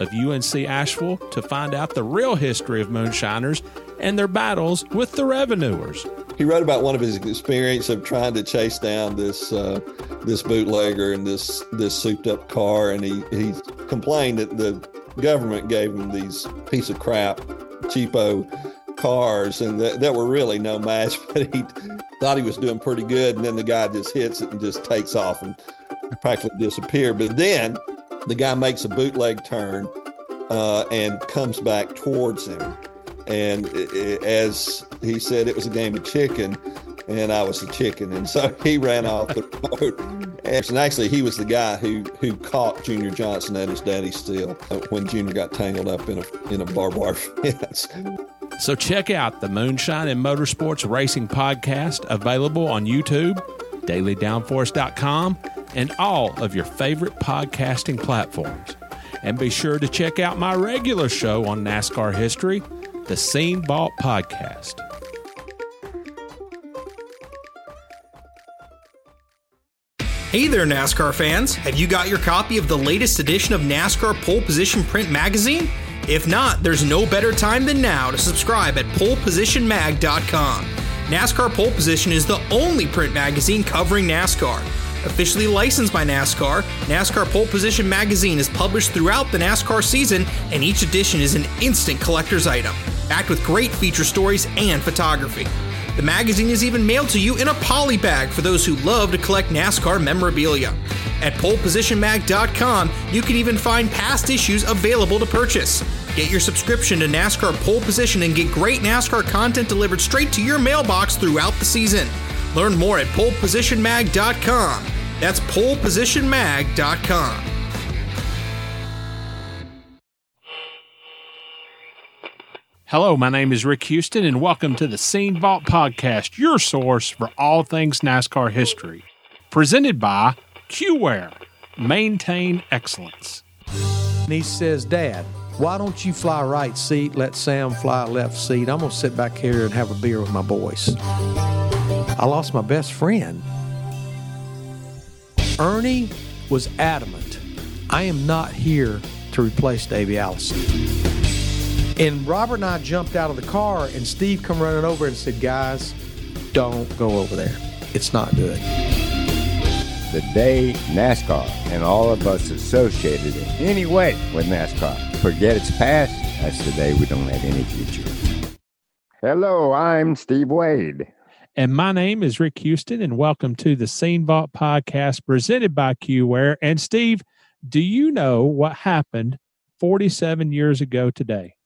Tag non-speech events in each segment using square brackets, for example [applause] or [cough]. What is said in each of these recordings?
of UNC Asheville, to find out the real history of moonshiners and their battles with the revenuers. He wrote about one of his experience of trying to chase down this uh, this bootlegger in this this souped up car, and he he complained that the government gave him these piece of crap, cheapo cars, and that, that were really no match. [laughs] But he thought he was doing pretty good, and then the guy just hits it and just takes off and practically disappear. But then the guy makes a bootleg turn uh, and comes back towards him. And i- i- as he said, it was a game of chicken, and I was the chicken. And so [laughs] he ran off the road. And actually, he was the guy who, who caught Junior Johnson at his daddy's uh, when Junior got tangled up in a, in a barbed wire [laughs] fence. So check out the Moonshine and Motorsports Racing Podcast, available on YouTube, dailydownforce.com, and all of your favorite podcasting platforms. And be sure to check out my regular show on NASCAR history, the Scene Vault Podcast. Hey there, NASCAR fans! Have you got your copy of the latest edition of NASCAR Pole Position Print Magazine? If not, there's no better time than now to subscribe at polepositionmag.com. NASCAR Pole Position is the only print magazine covering NASCAR. Officially licensed by NASCAR, NASCAR Pole Position Magazine is published throughout the NASCAR season, and each edition is an instant collector's item, backed with great feature stories and photography. The magazine is even mailed to you in a poly bag for those who love to collect NASCAR memorabilia. At polepositionmag.com, you can even find past issues available to purchase. Get your subscription to NASCAR Pole Position and get great NASCAR content delivered straight to your mailbox throughout the season. Learn more at polepositionmag.com. That's polepositionmag.com. Hello, my name is Rick Houston, and welcome to the Scene Vault Podcast, your source for all things NASCAR history. Presented by QWare. Maintain excellence. And he says, Dad, why don't you fly right seat, let Sam fly left seat? I'm going to sit back here and have a beer with my boys. I lost my best friend. Ernie was adamant I am not here to replace Davey Allison. And Robert and I jumped out of the car, and Steve come running over and said, Guys, don't go over there. It's not good. the day NASCAR and all of us associated in any way with NASCAR forget its past, that's the day we don't have any future. Hello, I'm Steve Waid. And my name is Rick Houston, and welcome to the Scene Vault podcast presented by QWare. And Steve, do you know what happened 47 years ago today?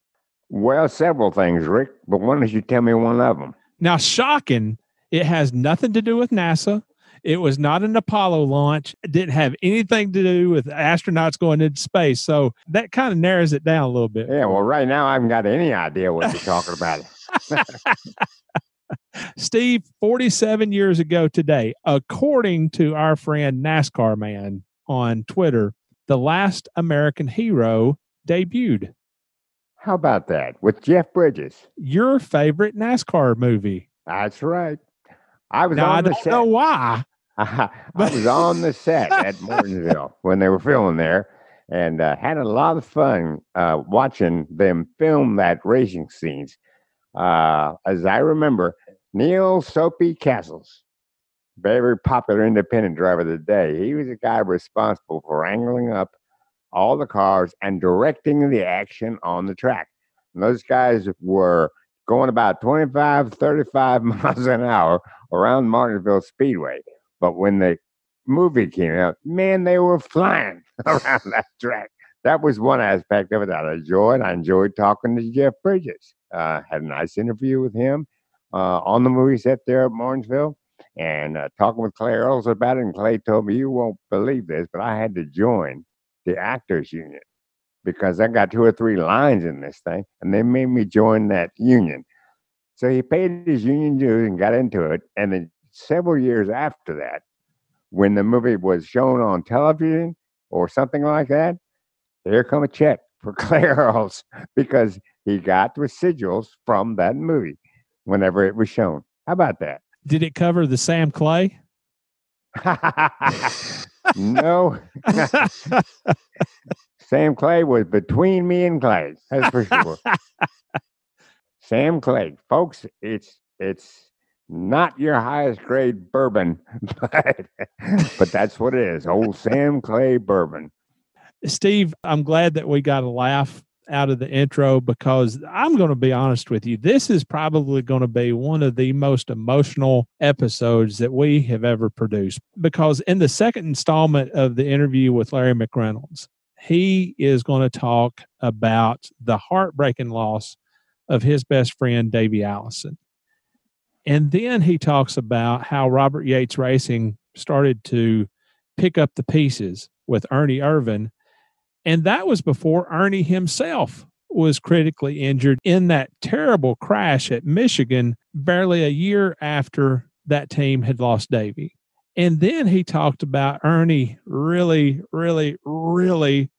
Well, several things, Rick, but why don't you tell me one of them? Now, shocking, it has nothing to do with NASA. It was not an Apollo launch. It didn't have anything to do with astronauts going into space. So that kind of narrows it down a little bit. Yeah, well, right now I haven't got any idea what you're talking about. [laughs] Steve, 47 years ago today, according to our friend NASCAR Man on Twitter, the last American hero debuted. How about that with Jeff Bridges? Your favorite NASCAR movie. That's right. I was Now, I on the don't set. know why. [laughs] I was on the set [laughs] at Martinsville when they were filming there and uh, had a lot of fun uh, watching them film that racing scenes. Uh, as I remember, Neil Soapy Castles, very popular independent driver of the day, he was the guy responsible for wrangling up all the cars and directing the action on the track. And those guys were going about 25, 35 [laughs] miles an hour around Martinsville Speedway. But when the movie came out, man, they were flying [laughs] around that track. That was one aspect of it that I enjoyed. I enjoyed talking to Jeff Bridges. Uh, had a nice interview with him on the movie set there at Martinsville and uh, talking with Clay Earles about it. And Clay told me, You won't believe this, but I had to join the Actors Union because I got two or three lines in this thing, and they made me join that union. So he paid his union dues and got into it. And then several years after that, when the movie was shown on television or something like that, here come a check for [laughs] Clay Earles because he got residuals from that movie whenever it was shown. How about that? Did it cover the Sam Clay? [laughs] no. [laughs] Sam Clay was between me and Clay. That's for sure. [laughs] Sam Clay, folks, it's it's not your highest grade bourbon, but, but that's what it is. Old Sam Clay bourbon. Steve, I'm glad that we got a laugh out of the intro because I'm going to be honest with you. This is probably going to be one of the most emotional episodes that we have ever produced because in the second installment of the interview with Larry McReynolds, he is going to talk about the heartbreaking loss of his best friend, Davey Allison. And then he talks about how Robert Yates Racing started to pick up the pieces with Ernie Irvan and that was before Ernie himself was critically injured in that terrible crash at Michigan, barely a year after that team had lost Davey. And then he talked about Ernie really, really, really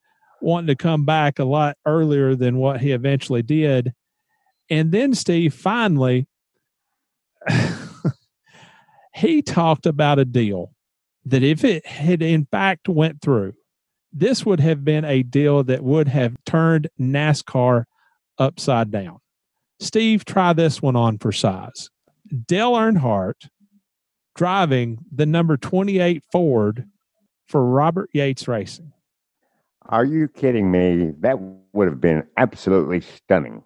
wanting to come back a lot earlier than what he eventually did. And then Steve finally [laughs] he talked about a deal that if it had in fact went through, this would have been a deal that would have turned NASCAR upside down. Steve, try this one on for size. Dale Earnhardt driving the number 28 Ford for Robert Yates Racing. Are you kidding me? That would have been absolutely stunning.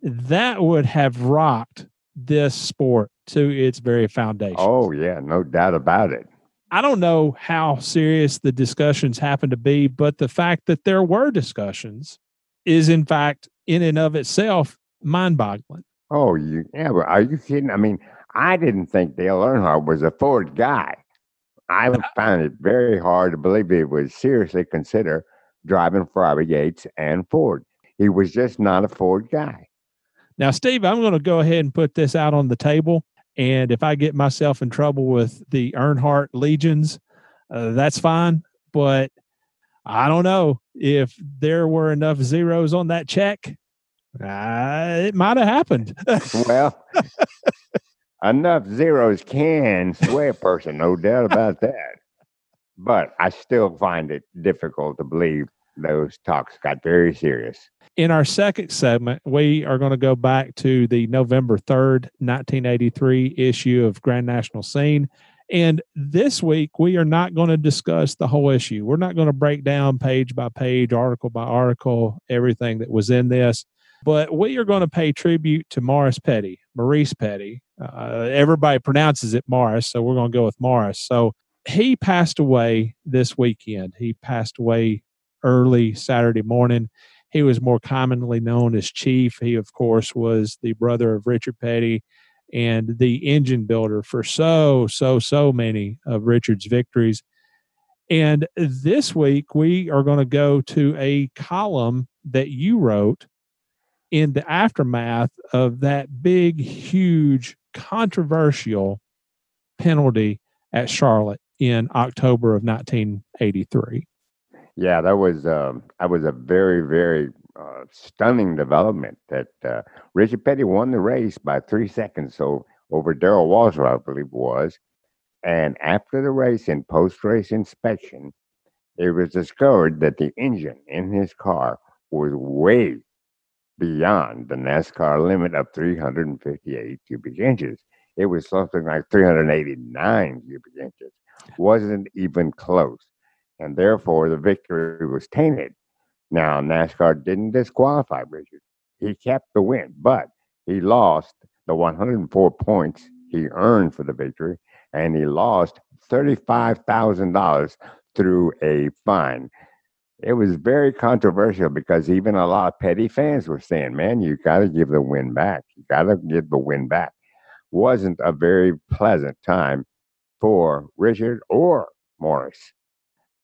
That would have rocked this sport to its very foundation. Oh, yeah, no doubt about it. I don't know how serious the discussions happen to be, but the fact that there were discussions is, in fact, in and of itself, mind boggling. Oh, you, yeah, but are you kidding? I mean, I didn't think Dale Earnhardt was a Ford guy. I found it very hard to believe he would seriously consider driving for Robert Yates and Ford. He was just not a Ford guy. Now, Steve, I'm going to go ahead and put this out on the table. And if I get myself in trouble with the Earnhardt legions, uh, that's fine. But I don't know if there were enough zeros on that check. Uh, it might have happened. well, [laughs] enough zeros can sway a person, no doubt about that. But I still find it difficult to believe those talks got very serious. In our second segment, we are going to go back to the November 3rd, 1983 issue of Grand National Scene. And this week, we are not going to discuss the whole issue. We're not going to break down page by page, article by article, everything that was in this. But we are going to pay tribute to Morris Petty, Maurice Petty. Uh, everybody pronounces it Morris, so we're going to go with Morris. So he passed away this weekend. He passed away early Saturday morning. He was more commonly known as Chief. He, of course, was the brother of Richard Petty and the engine builder for so, so, so many of Richard's victories. And this week, we are going to go to a column that you wrote in the aftermath of that big, huge, controversial penalty at Charlotte in October of 1983. Yeah, that was um, that was a very very uh, stunning development. That uh, Richard Petty won the race by three seconds, so over Darrell Waltrip, I believe was. And after the race, in post race inspection, it was discovered that the engine in his car was way beyond the NASCAR limit of 358 cubic inches. It was something like 389 cubic inches. Wasn't even close and therefore the victory was tainted. Now, NASCAR didn't disqualify Richard. He kept the win, but he lost the 104 points he earned for the victory, and he lost $35,000 through a fine. It was very controversial because even a lot of petty fans were saying, man, you got to give the win back. You got to give the win back. Wasn't a very pleasant time for Richard or Morris.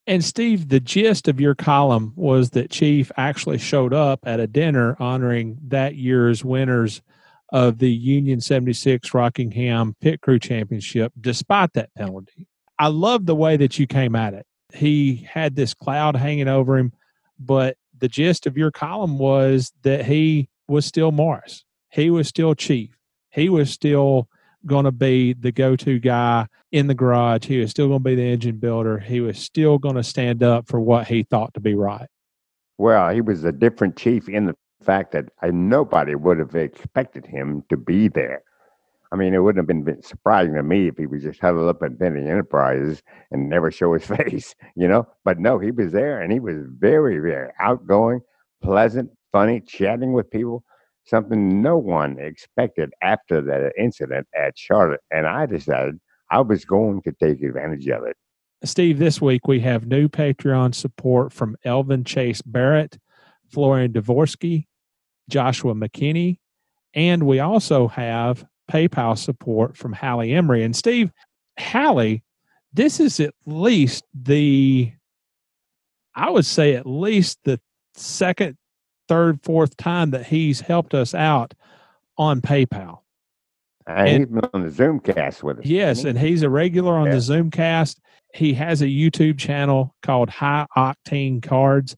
And Steve, the gist of your column was that Chief actually showed up at a dinner honoring that year's winners of the Union 76 Rockingham Pit Crew Championship, despite that penalty. I love the way that you came at it. He had this cloud hanging over him, but the gist of your column was that he was still Morris. He was still Chief. He was still going to be the go to guy in the garage. He was still going to be the engine builder. He was still going to stand up for what he thought to be right. Well, he was a different chief in the fact that uh, nobody would have expected him to be there. I mean, it wouldn't have been, been surprising to me if he was just huddled up at Petty Enterprises and never show his [laughs] face, you know. But no, he was there and he was very, very outgoing, pleasant, funny, chatting with people something no one expected after that incident at Charlotte. And I decided I was going to take advantage of it. Steve, this week we have new Patreon support from Elvin Chase Barrett, Florian Dvorsky, Joshua McKinney, and we also have PayPal support from Hallie Emery. And Steve, Hallie, this is at least the, I would say at least the second third, fourth time that he's helped us out on PayPal. Uh, and, and he's been on the Zoomcast with us. Yes, and he's a regular on yeah. the Zoomcast. He has a YouTube channel called High Octane Cards.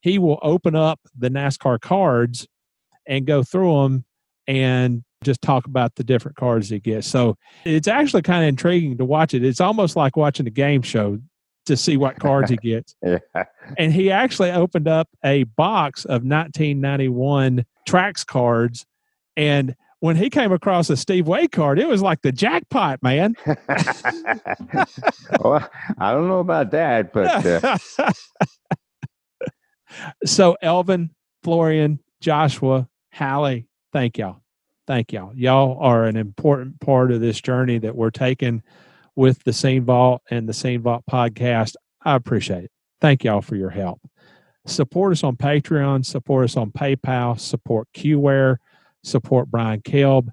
He will open up the NASCAR cards and go through them and just talk about the different cards he gets. So it's actually kind of intriguing to watch it. It's almost like watching a game show to see what cards he [laughs] gets. yeah. And he actually opened up a box of 1991 Traks cards. And when he came across a Steve Waid card, it was like the jackpot, man. [laughs] [laughs] well, I don't know about that, but. Uh... so, Elvin, Florian, Joshua, Hallie, thank y'all. Thank y'all. Y'all are an important part of this journey that we're taking with the Scene Vault and the Scene Vault podcast. I appreciate it. Thank y'all for your help. Support us on Patreon, support us on PayPal, support QWare, support Brian Kelb.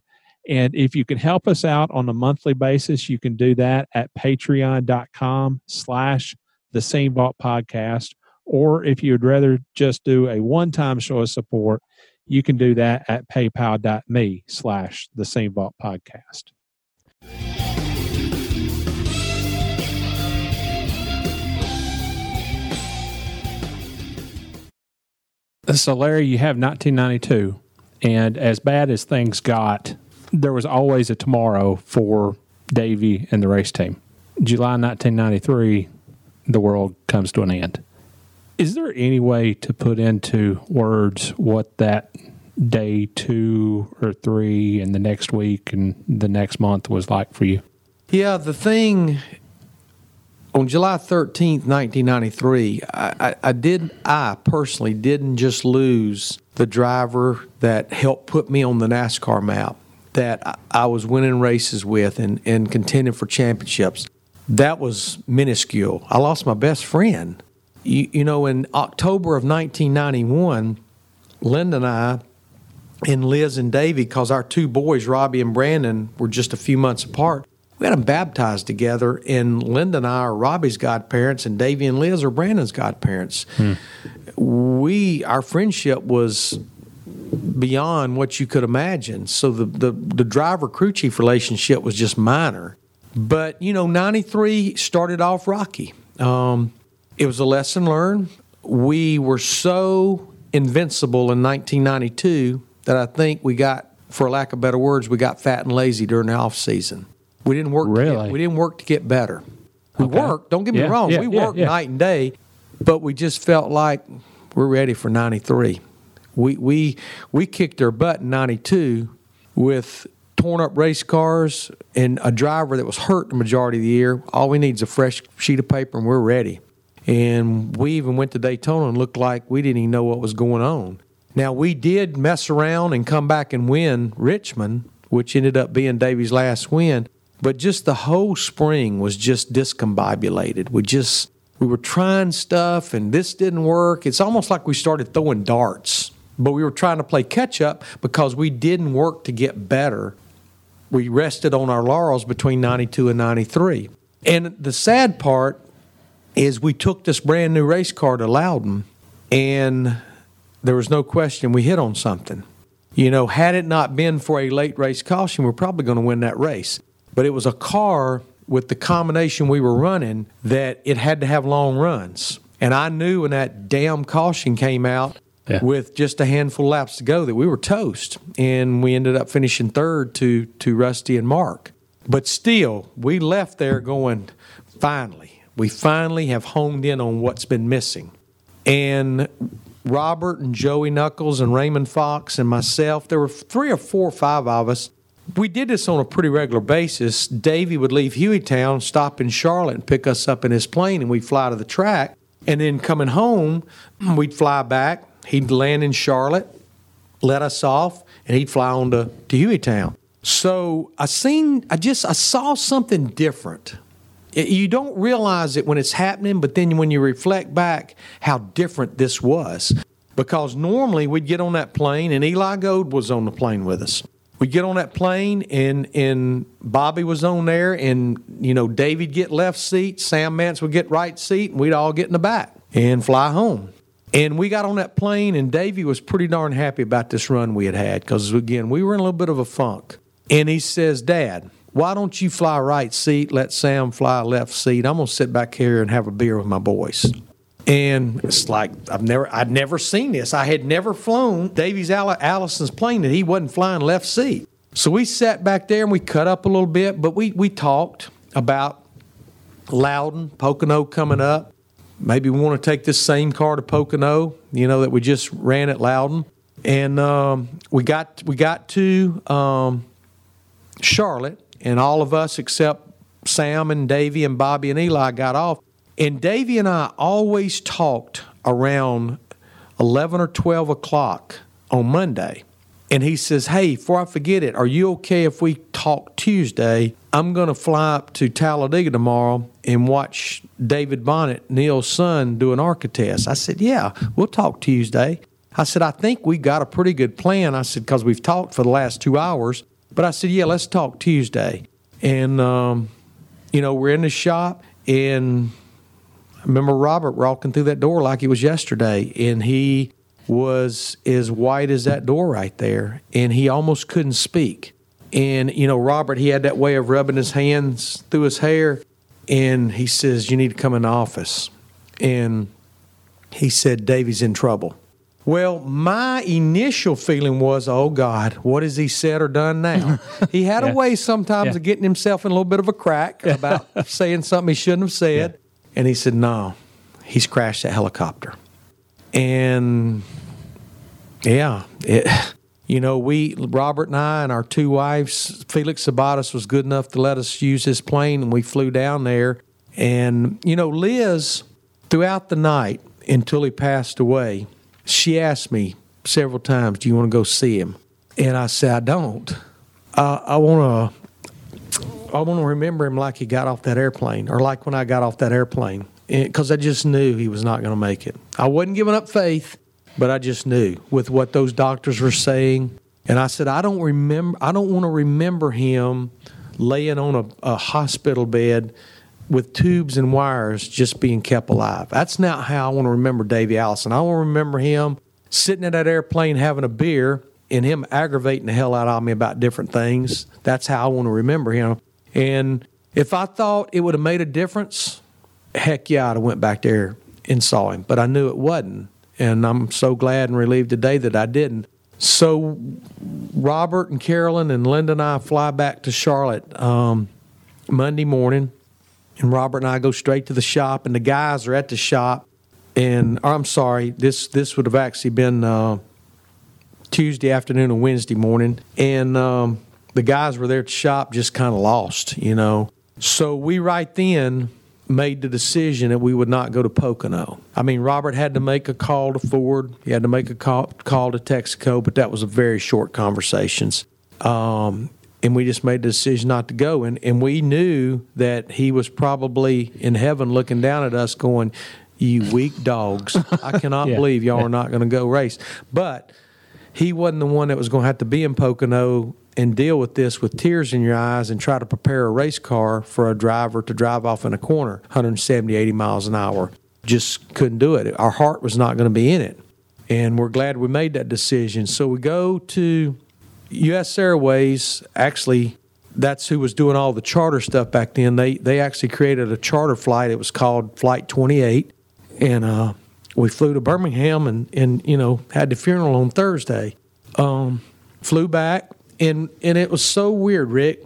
And if you can help us out on a monthly basis, you can do that at patreon.com slash the Scene Vault podcast. Or if you would rather just do a one-time show of support, you can do that at paypal.me slash the Scene Vault podcast. So, Larry, you have 1992, and as bad as things got, there was always a tomorrow for Davey and the race team. July 1993, the world comes to an end. Is there any way to put into words what that day two or three and the next week and the next month was like for you? Yeah, the thing on July 13th, 1993, I, I, I, did, I personally didn't just lose the driver that helped put me on the NASCAR map that I, I was winning races with and, and contending for championships. That was minuscule. I lost my best friend. You, you know, in October of 1991, Linda and I and Liz and Davey, because our two boys, Robbie and Brandon, were just a few months apart, we had them baptized together, and Linda and I are Robbie's godparents, and Davey and Liz are Brandon's godparents. Hmm. We, our friendship was beyond what you could imagine. So the, the, the driver crew chief relationship was just minor. But, you know, 93 started off rocky. Um, it was a lesson learned. We were so invincible in 1992 that I think we got, for lack of better words, we got fat and lazy during the off season. We didn't work. Really? Get, we didn't work to get better. We okay. worked. Don't get me yeah, wrong. Yeah, we yeah, worked night and day, but we just felt like we're ready for '93. We we we kicked their butt in '92 with torn up race cars and a driver that was hurt the majority of the year. All we need is a fresh sheet of paper, and we're ready. And we even went to Daytona and looked like we didn't even know what was going on. Now, we did mess around and come back and win Richmond, which ended up being Davey's last win. But just the whole spring was just discombobulated. We just, we were trying stuff and this didn't work. It's almost like we started throwing darts, but we were trying to play catch up because we didn't work to get better. We rested on our laurels between 92 and 93. And the sad part is we took this brand new race car to Loudon and there was no question we hit on something. You know, had it not been for a late race caution, we're probably going to win that race. But it was a car with the combination we were running that it had to have long runs. And I knew when that damn caution came out Yeah. with just a handful of laps to go that we were toast. And we ended up finishing third to, to Rusty and Mark. But still, we left there going, finally, we finally have honed in on what's been missing. And Robert and Joey Knuckles and Raymond Fox and myself, there were three or four or five of us. We did this on a pretty regular basis. Davey would leave Hueytown, stop in Charlotte, and pick us up in his plane, and we'd fly to the track. And then coming home, [clears throat] we'd fly back. He'd land in Charlotte, let us off, and he'd fly on to, to Hueytown. So I seen, I just, I saw something different. It- You don't realize it when it's happening, but then when you reflect back, how different this was. Because normally we'd get on that plane, and Eli Gold was on the plane with us. We'd get on that plane, and and Bobby was on there, and you know David get left seat, Sam Mance would get right seat, and we'd all get in the back and fly home. And we got on that plane, and Davey was pretty darn happy about this run we had had because, again, we were in a little bit of a funk. And he says, Dad, why don't you fly right seat, let Sam fly left seat? I'm going to sit back here and have a beer with my boys. And it's like I've never I'd never seen this. I had never flown Davies Allison's plane that he wasn't flying left seat. So we sat back there and we cut up a little bit, but we we talked about Loudon, Pocono coming up. Maybe we want to take this same car to Pocono, you know, that we just ran at Loudon. And um, we got we got to um, Charlotte, and all of us except Sam and Davey and Bobby and Eli got off. And Davy and I always talked around 11 or 12 o'clock on Monday. And he says, Hey, before I forget it, are you okay if we talk Tuesday? I'm going to fly up to Talladega tomorrow and watch David Bonnett, Neil's son, do an ARCA test. I said, Yeah, we'll talk Tuesday. I said, I think we got a pretty good plan. I said, because we've talked for the last two hours. But I said, Yeah, let's talk Tuesday. And, um, you know, we're in the shop, and remember Robert walking through that door like it was yesterday, and he was as white as that door right there, and he almost couldn't speak. And you know, Robert, he had that way of rubbing his hands through his hair, and he says, "You need to come in the office." And he said, "Davey's in trouble." Well, my initial feeling was, "Oh God, what has he said or done now?" [laughs] he had a way sometimes Yeah. of getting himself in a little bit of a crack about [laughs] saying something he shouldn't have said. And he said, "No, he's crashed that helicopter." And yeah, it, you know, we Robert and I and our two wives, Felix Sabates was good enough to let us use his plane, and we flew down there. And you know, Liz, throughout the night until he passed away, she asked me several times, "Do you want to go see him?" And I said, "I don't. I, I want to." I want to remember him like he got off that airplane, or like when I got off that airplane, eh, because I just knew he was not going to make it. I wasn't giving up faith, but I just knew with what those doctors were saying. And I said, I don't remember. I don't want to remember him laying on a, a hospital bed with tubes and wires just being kept alive. That's not how I want to remember Davey Allison. I want to remember him sitting in that airplane having a beer and him aggravating the hell out of me about different things. That's how I want to remember him. And if I thought it would have made a difference, heck yeah, I'd have went back there and saw him. But I knew it wasn't. And I'm so glad and relieved today that I didn't. So Robert and Carolyn and Linda and I fly back to Charlotte um, Monday morning. And Robert and I go straight to the shop, and the guys are at the shop. And or I'm sorry, this this would have actually been uh, Tuesday afternoon and Wednesday morning, and um, the guys were there at shop just kind of lost, you know. So we right then made the decision that we would not go to Pocono. I mean, Robert had to make a call to Ford, he had to make a call, call to Texaco, but that was a very short conversations. Um, and we just made the decision not to go. And, and we knew that he was probably in heaven looking down at us going, You weak dogs. I cannot [laughs] Yeah. believe y'all are not going to go race. But he wasn't the one that was going to have to be in Pocono and deal with this with tears in your eyes and try to prepare a race car for a driver to drive off in a corner 170, 80 miles an hour. Just couldn't do it. Our heart was not going to be in it. And we're glad we made that decision. So we go to U.S. Airways. Actually, that's who was doing all the charter stuff back then. They they actually created a charter flight. It was called Flight 28, and uh, we flew to Birmingham and and you know had the funeral on Thursday. Um, flew back, and and it was so weird, Rick.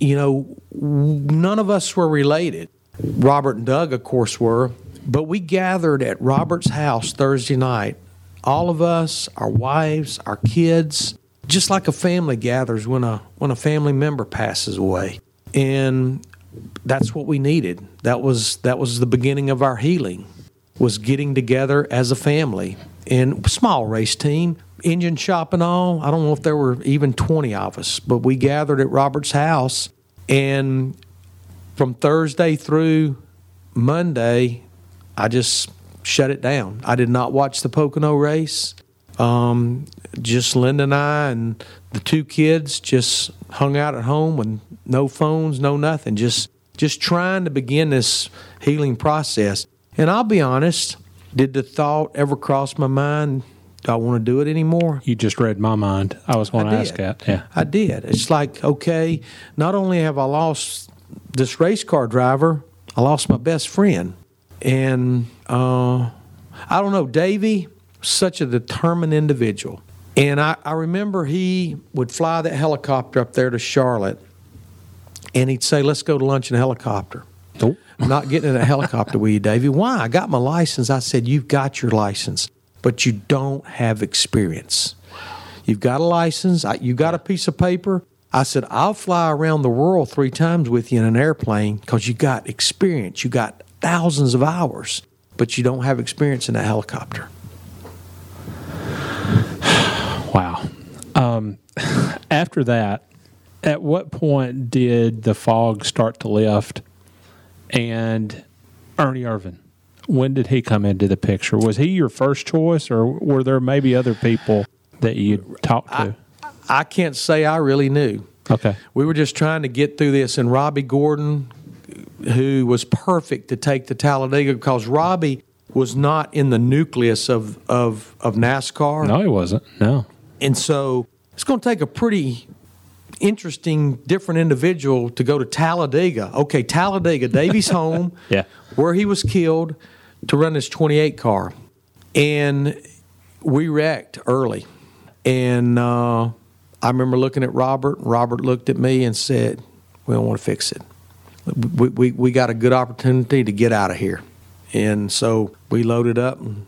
You know, none of us were related. Robert and Doug, of course, were, but we gathered at Robert's house Thursday night. All of us, our wives, our kids, just like a family gathers when a when a family member passes away, and that's what we needed. That was that was the beginning of our healing, was getting together as a family and small race team, engine shop and all. I don't know if there were even twenty of us, but we gathered at Robert's house, and from Thursday through Monday, I just shut it down. I did not watch the Pocono race. Um, just Linda and I and the two kids just hung out at home with no phones, no nothing. Just just trying to begin this healing process. And I'll be honest, did the thought ever cross my mind? Do I want to do it anymore? You just read my mind. I was going I to did. ask that. Yeah. I did. It's like, okay, not only have I lost this race car driver, I lost my best friend. And uh, I don't know, Davey, such a determined individual. And I, I remember he would fly that helicopter up there to Charlotte and he'd say, Let's go to lunch in a helicopter. Nope. Not getting in a helicopter with you, Davey. Why? I got my license. I said, You've got your license, but you don't have experience. You've got a license, you got a piece of paper. I said, I'll fly around the world three times with you in an airplane because you got experience. You got thousands of hours, but you don't have experience in a helicopter. [sighs] Wow. Um, [laughs] after that, at what point did the fog start to lift? And Ernie Irvan, when did he come into the picture? Was he your first choice, or were there maybe other people that you talked to? I can't say I really knew. okay. We were just trying to get through this, and Robby Gordon, who was perfect to take the Talladega because Robby was not in the nucleus of, of, of NASCAR. No, he wasn't. No. And so it's going to take a pretty interesting, different individual to go to Talladega. Okay, Talladega, [laughs] Davey's home, Yeah. where he was killed, to run his 28 car. And we wrecked early. And uh, I remember looking at Robert. Robert looked at me and said, We don't want to fix it. We, we, we got a good opportunity to get out of here. And so we loaded up and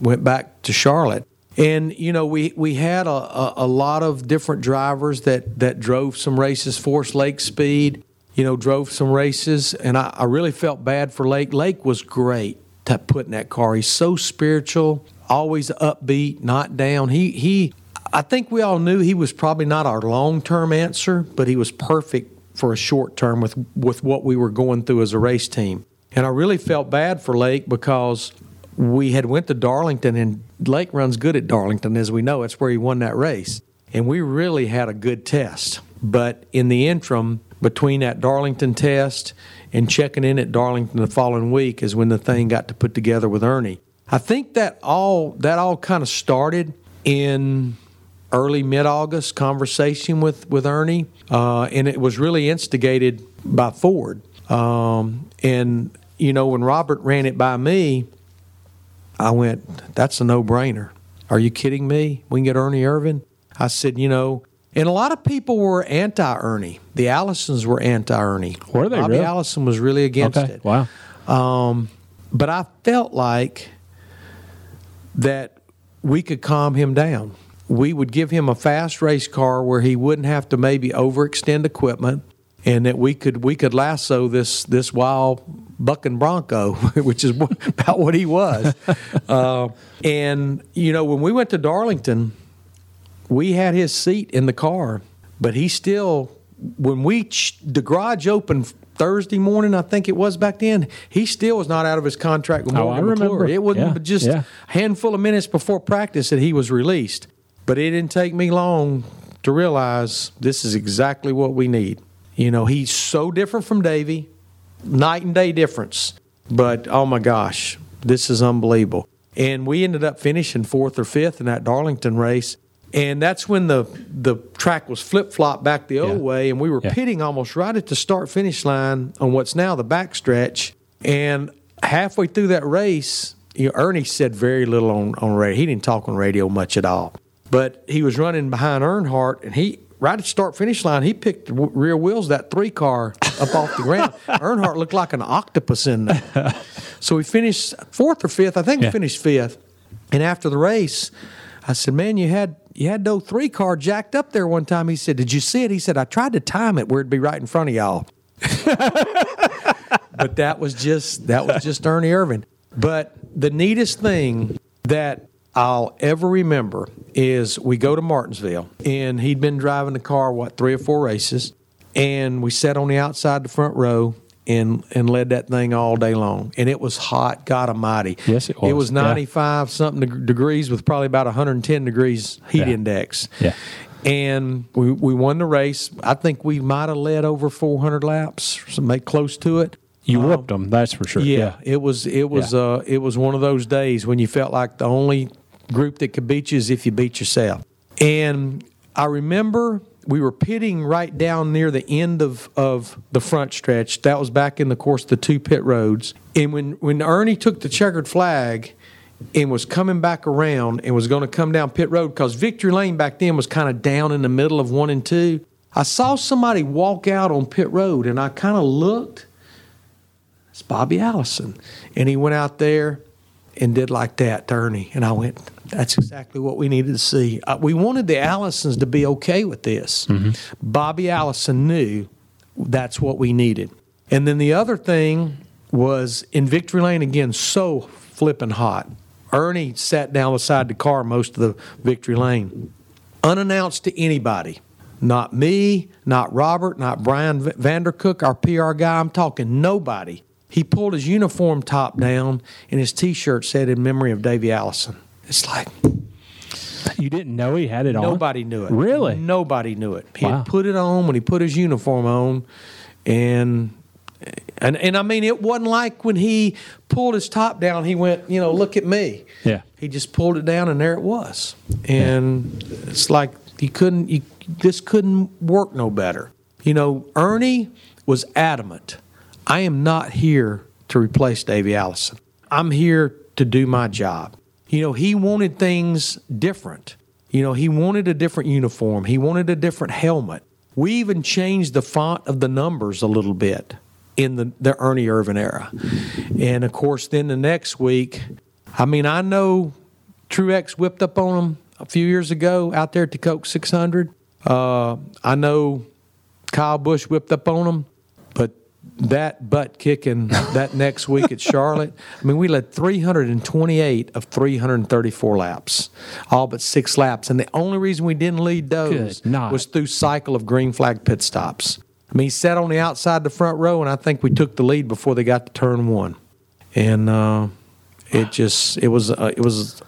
went back to Charlotte. And you know, we we had a, a, a lot of different drivers that that drove some races for us. Lake Speed, you know, drove some races, and I, I really felt bad for Lake. Lake was great to put in that car. He's so spiritual, always upbeat, not down. He he. I think we all knew he was probably not our long term answer, but he was perfect for a short term with with what we were going through as a race team. And I really felt bad for Lake because we had went to Darlington and Lake runs good at Darlington as we know. It's where he won that race. And we really had a good test. But in the interim between that Darlington test and checking in at Darlington the following week is when the thing got to put together with Ernie. I think that all that all kind of started in early mid-August conversation with with Ernie uh, and it was really instigated by Ford. Um, and you know when Robert ran it by me I went, that's a no brainer. Are you kidding me? We can get Ernie Irvan? I said, you know, and a lot of people were anti Ernie. The Allisons were anti Ernie. Were they Bobby really? Allison was really against Okay. it. Wow. Um, but I felt like that we could calm him down. We would give him a fast race car where he wouldn't have to maybe overextend equipment. And that we could we could lasso this this wild bucking bronco, [laughs] which is about what he was. [laughs] uh, and you know, when we went to Darlington, we had his seat in the car, but he still when we the garage opened Thursday morning, I think it was back then. He still was not out of his contract with Morgan oh, I remember. McClure. It wasn't yeah, just yeah. a handful of minutes before practice that he was released. But it didn't take me long to realize this is exactly what we need. You know, he's so different from Davey, night and day difference. But oh my gosh, this is unbelievable. And we ended up finishing fourth or fifth in that Darlington race. And that's when the the track was flip flop back the old Yeah. way, and we were Yeah. pitting almost right at the start finish line on what's now the backstretch. And halfway through that race, you know, Ernie said very little on on radio. He didn't talk on radio much at all. But he was running behind Earnhardt, and he right at the start finish line, he picked rear wheels that three car up off the ground. [laughs] Earnhardt looked like an octopus in there. [laughs] So we finished fourth or fifth. I think Yeah. we finished fifth. And after the race, I said, "Man, you had you had no three car jacked up there one time." He said, "Did you see it?" He said, "I tried to time it where it'd be right in front of y'all." [laughs] but that was just that was just Ernie Irvan. But the neatest thing that I'll ever remember is we go to Martinsville and he'd been driving the car what three or four races, and we sat on the outside the front row and and led that thing all day long, and it was hot, God Almighty. Yes, it was. It was, was yeah. ninety five something degrees with probably about 110 degrees heat Yeah. index. Yeah. And we, we won the race. I think we might have led over 400 laps, so make close to it. You whooped them, that's for sure. Yeah, it was it was Yeah. uh it was one of those days when you felt like the only group that could beat you is if you beat yourself. And I remember we were pitting right down near the end of, of the front stretch. That was back in the course of the two pit roads. And when, when Ernie took the checkered flag and was coming back around and was going to come down pit road because Victory Lane back then was kind of down in the middle of one and two. I saw somebody walk out on pit road and I kind of looked it's Bobby Allison. And he went out there and did like that to Ernie. And I went, that's exactly what we needed to see. Uh, we wanted the Allisons to be okay with this. Bobby Allison knew that's what we needed. And then the other thing was in Victory Lane again, so flipping hot. Ernie sat down beside the car most of the Victory Lane, unannounced to anybody. Not me, not Robert, not Brian V- Vandercook, our PR guy. I'm talking nobody. He pulled his uniform top down, and his T-shirt said "In memory of Davey Allison." It's like You didn't know he had it on? nobody knew it. Really? Nobody knew it. He Wow. had put it on when he put his uniform on, and and and I mean, it wasn't like when he pulled his top down. He went, you know, look at me. Yeah. He just pulled it down, and there it was. And it's like you couldn't. You, this couldn't work no better. You know, Ernie was adamant. I am not here to replace Davey Allison. I'm here to do my job. You know, he wanted things different. You know, he wanted a different uniform. He wanted a different helmet. We even changed the font of the numbers a little bit in the, the Ernie Irvan era. And of course, then the next week, I mean, I know Truex whipped up on him a few years ago out there at the Coke 600. Uh, I know Kyle Busch whipped up on him, that butt kicking that next week at Charlotte, I mean, we led 328 of 334 laps, all but six laps. And the only reason we didn't lead those was through cycle of green flag pit stops. I mean, he sat on the outside the front row, and I think we took the lead before they got to turn one. And uh, it just, it was, uh, it was,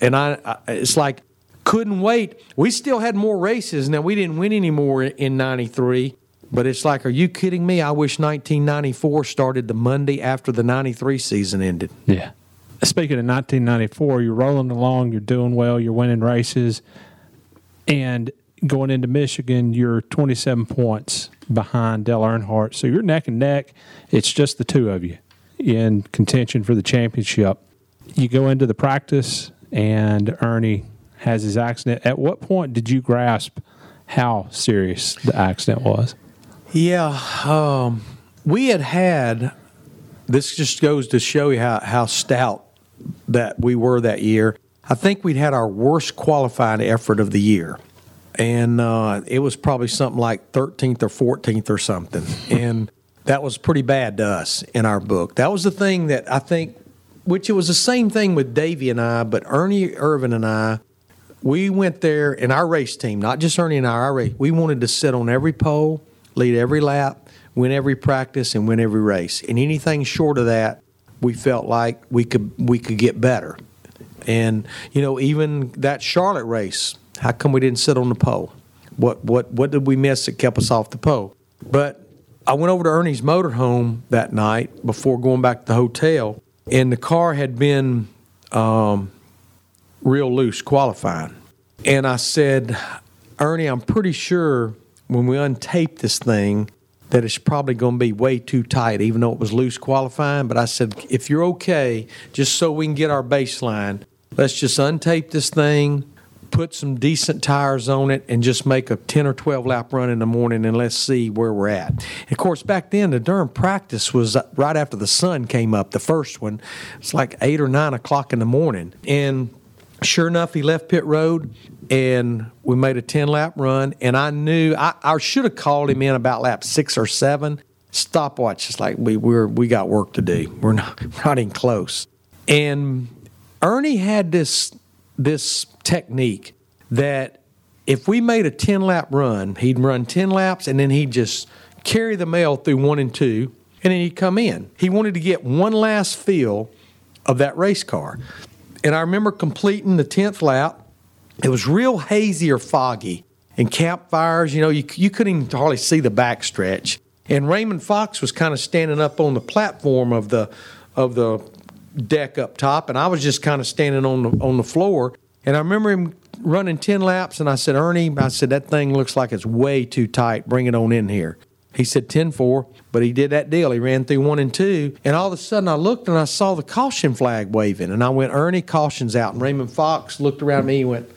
and I, I, it's like, couldn't wait. We still had more races. Now, we didn't win any more in 93, but it's like, are you kidding me? I wish 1994 started the Monday after the 93 season ended. Yeah. Speaking of 1994, you're rolling along, you're doing well, you're winning races, and going into Michigan, you're 27 points behind Dale Earnhardt. So you're neck and neck. It's just the two of you in contention for the championship. You go into the practice, and Ernie has his accident. At what point did you grasp how serious the accident was? Yeah, um, we had had. This just goes to show you how, how stout that we were that year. I think we'd had our worst qualifying effort of the year, and uh, it was probably something like 13th or 14th or something. and that was pretty bad to us in our book. That was the thing that I think, which it was the same thing with Davey and I, but Ernie Irvan and I, we went there in our race team, not just Ernie and I, our race, we wanted to sit on every pole, lead every lap, win every practice, and win every race. And anything short of that, we felt like we could we could get better. And you know, even that Charlotte race, how come we didn't sit on the pole? What what what did we miss that kept us off the pole? But I went over to Ernie's motorhome that night before going back to the hotel, and the car had been um, real loose qualifying. And I said, Ernie, I'm pretty sure when we untape this thing that it's probably going to be way too tight, even though it was loose qualifying. But I said, if you're okay, just so we can get our baseline, let's just untape this thing, put some decent tires on it, and just make a 10 or 12 lap run in the morning and let's see where we're at. And of course, back then, the Durham practice was right after the sun came up, the first one. It's like 8 or 9 o'clock in the morning. And sure enough, he left pit road and we made a 10 lap run. And I knew I, I should have called him in about lap six or seven. Stopwatch is like we we're we got work to do. We're not [laughs] not even close. And Ernie had this this technique that if we made a 10 lap run, he'd run 10 laps and then he'd just carry the mail through one and two and then he'd come in. He wanted to get one last feel of that race car. And I remember completing the 10th lap. It was real hazy or foggy. And campfires, you know, you, you couldn't even hardly see the backstretch. And Raymond Fox was kind of standing up on the platform of the of the deck up top, and I was just kind of standing on the on the floor. And I remember him running ten laps, and I said, Ernie, I said that thing looks like it's way too tight. Bring it on in here. He said 10 4, but he did that deal. He ran through one and two. And all of a sudden, I looked and I saw the caution flag waving. And I went, Ernie, caution's out. And Raymond Fox looked around me. He went,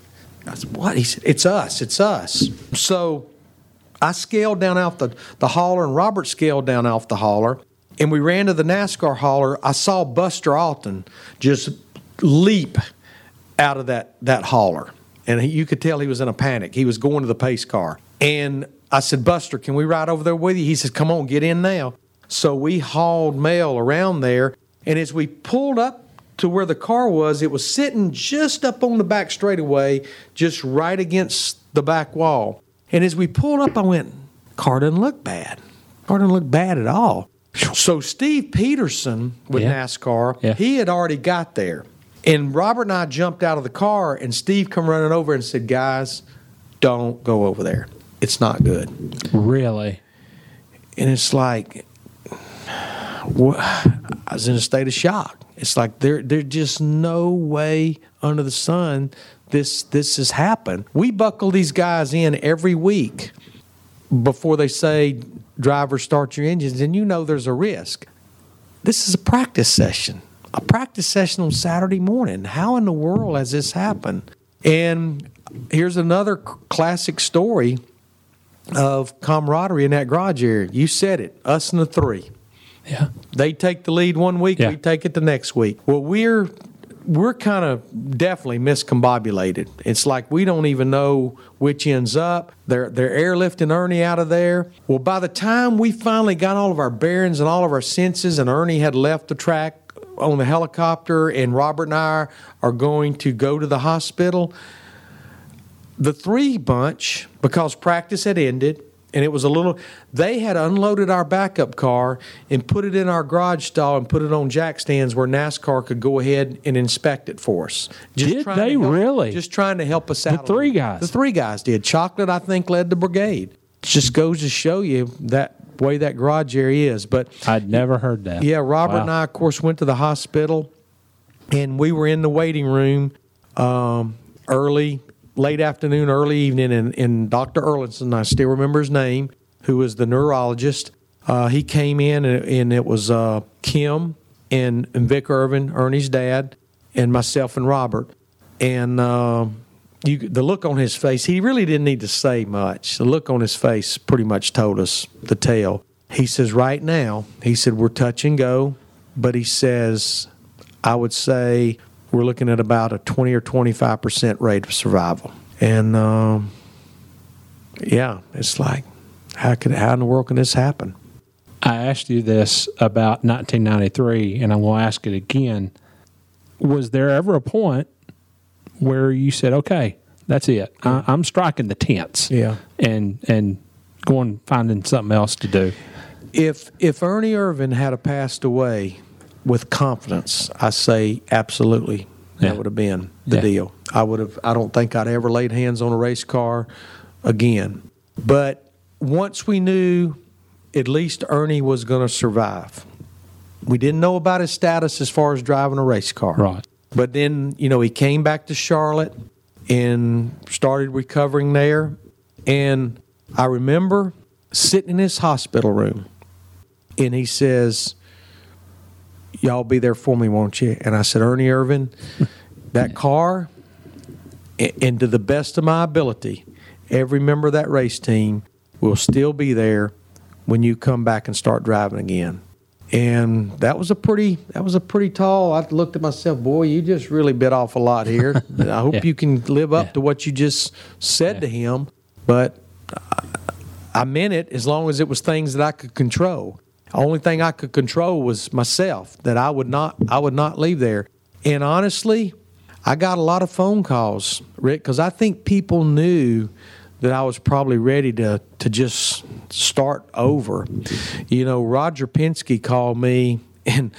I said, What? He said, It's us. It's us. So I scaled down off the, the hauler, and Robert scaled down off the hauler. And we ran to the NASCAR hauler. I saw Buster Auton just leap out of that, that hauler. And he, you could tell he was in a panic. He was going to the pace car. And I said, Buster, can we ride over there with you? He says, Come on, get in now. So we hauled mail around there. And as we pulled up to where the car was, it was sitting just up on the back straightaway, just right against the back wall. And as we pulled up, I went, Car doesn't look bad. Car doesn't look bad at all. So Steve Peterson with Yeah. NASCAR, Yeah. he had already got there. And Robert and I jumped out of the car, and Steve come running over and said, Guys, don't go over there. It's not good. Really? And it's like, what? I was in a state of shock. It's like there, there's just no way under the sun this this has happened. We buckle these guys in every week before they say, "Driver, start your engines," and you know there's a risk. This is a practice session, a practice session on Saturday morning. How in the world has this happened? And here's another classic story of camaraderie in that garage area. You said it, us and the three. Yeah. They take the lead one week, Yeah. we take it the next week. Well, we're we're kind of definitely miscombobulated. It's like we don't even know which ends up. They're they're airlifting Ernie out of there. Well, by the time we finally got all of our bearings and all of our senses, and Ernie had left the track on the helicopter, and Robert and I are going to go to the hospital the three bunch, because practice had ended and it was a little, they had unloaded our backup car and put it in our garage stall and put it on jack stands where NASCAR could go ahead and inspect it for us. Did they help- really? Just trying to help us out. The three guys? The three guys did. Chocolate, I think, led the brigade. Just goes to show you that way that garage area is. But I'd never heard that. yeah, Robert Wow. and I, of course, went to the hospital, and we were in the waiting room um, early, late afternoon, early evening, and, and Dr. Erlinson, I still remember his name, who was the neurologist. Uh, he came in, and, and it was uh, Kim and, and Vic Irvan, Ernie's dad, and myself and Robert. And uh, you, the look on his face, he really didn't need to say much. The look on his face pretty much told us the tale. He says, right now, he said, we're touch and go, but he says, I would say we're looking at about a 20 or 25% rate of survival. And um, yeah, it's like, how could how in the world can this happen? I asked you this about 1993, and I'm going to ask it again. Was there ever a point where you said, "Okay, that's it. I, I'm striking the tents," Yeah. and and going finding something else to do? If if Ernie Irvan had a passed away with confidence, I say absolutely Yeah. that would have been the Yeah. deal. I would have. I don't think I'd ever laid hands on a race car again. But once we knew at least Ernie was going to survive, we didn't know about his status as far as driving a race car. Right. But then, you know, he came back to Charlotte and started recovering there. And I remember sitting in his hospital room and he says, Y'all be there for me, won't you? And I said, Ernie Irvan, that [laughs] car, and to the best of my ability, every member of that race team will still be there when you come back and start driving again. And that was a pretty that was a pretty tall. I looked at myself, boy, you just really bit off a lot here. [laughs] I hope Yeah. you can live up Yeah. to what you just said to him. But I meant it as long as it was things that I could control. Only thing I could control was myself. That I would not I would not leave there. And honestly, I got a lot of phone calls, Rick, because I think people knew that I was probably ready to to just start over. You know, Roger Penske called me [laughs] and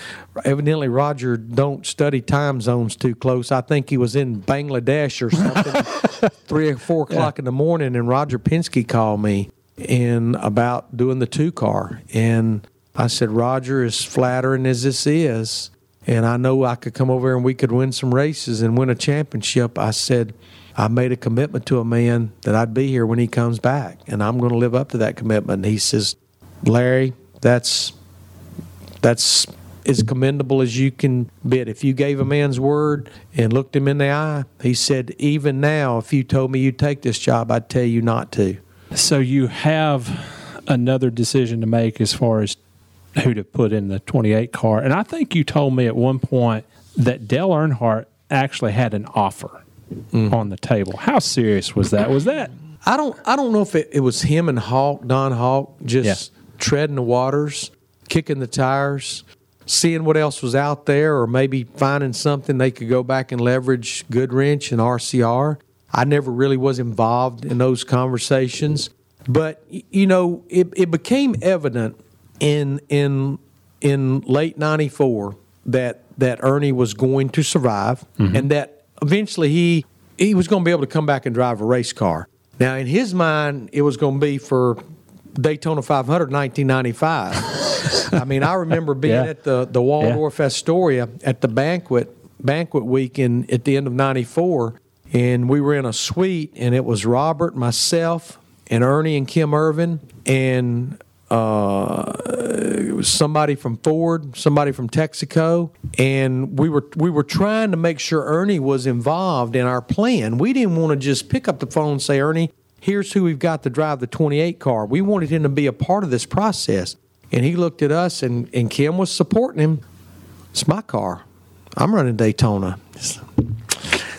evidently Roger don't study time zones too close. I think he was in Bangladesh or something, [laughs] three or four o'clock in the morning, and Roger Penske called me and about doing the two car, and I said, Roger, as flattering as this is, and I know I could come over and we could win some races and win a championship. I said, I made a commitment to a man that I'd be here when he comes back, and I'm going to live up to that commitment. And he says, Larry, that's that's as commendable as you can bid. If you gave a man's word and looked him in the eye, he said, even now, if you told me you'd take this job, I'd tell you not to. So you have another decision to make as far as who to put in the 28 car. And I think you told me at one point that Dale Earnhardt actually had an offer mm. on the table. How serious was that? Was that? I don't I don't know if it, it was him and Hawk, Don Hawk, just Yeah. treading the waters, kicking the tires, seeing what else was out there, or maybe finding something they could go back and leverage Goodwrench and RCR. I never really was involved in those conversations. But you know, it, it became evident in in in late '94 that that Ernie was going to survive, mm-hmm. and that eventually he he was going to be able to come back and drive a race car. Now, in his mind, it was going to be for Daytona 500 1995. [laughs] I mean, I remember being Yeah. at the the Waldorf Astoria at the banquet banquet weekend at the end of '94, and we were in a suite, and it was Robert, myself, and Ernie and Kim Irvan, and uh, somebody from Ford, somebody from Texaco, and we were we were trying to make sure Ernie was involved in our plan. We didn't want to just pick up the phone and say, Ernie, here's who we've got to drive the 28 car. We wanted him to be a part of this process. And he looked at us, and, and Kim was supporting him. It's my car. I'm running Daytona.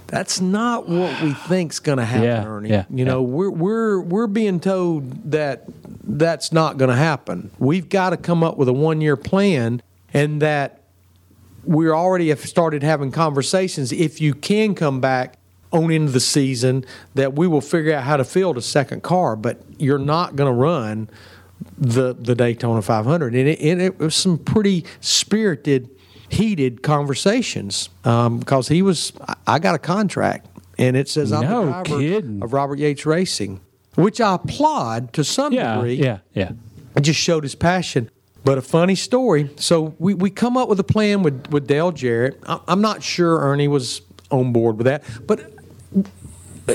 That's not what we think's going to happen, Yeah, Ernie. yeah, you know, we're we're we're being told that that's not going to happen. We've got to come up with a one year plan, and that we already have started having conversations. If you can come back on into the season, that we will figure out how to field a second car. But you're not going to run the the Daytona 500, and it, and it was some pretty spirited, heated conversations um, because he was. I- got a contract, and it says I'm No the driver kidding. of Robert Yates Racing, which I applaud to some Yeah, degree. yeah, yeah. It just showed his passion. But a funny story. So we, we come up with a plan with, with Dale Jarrett. I- I'm not sure Ernie was on board with that, but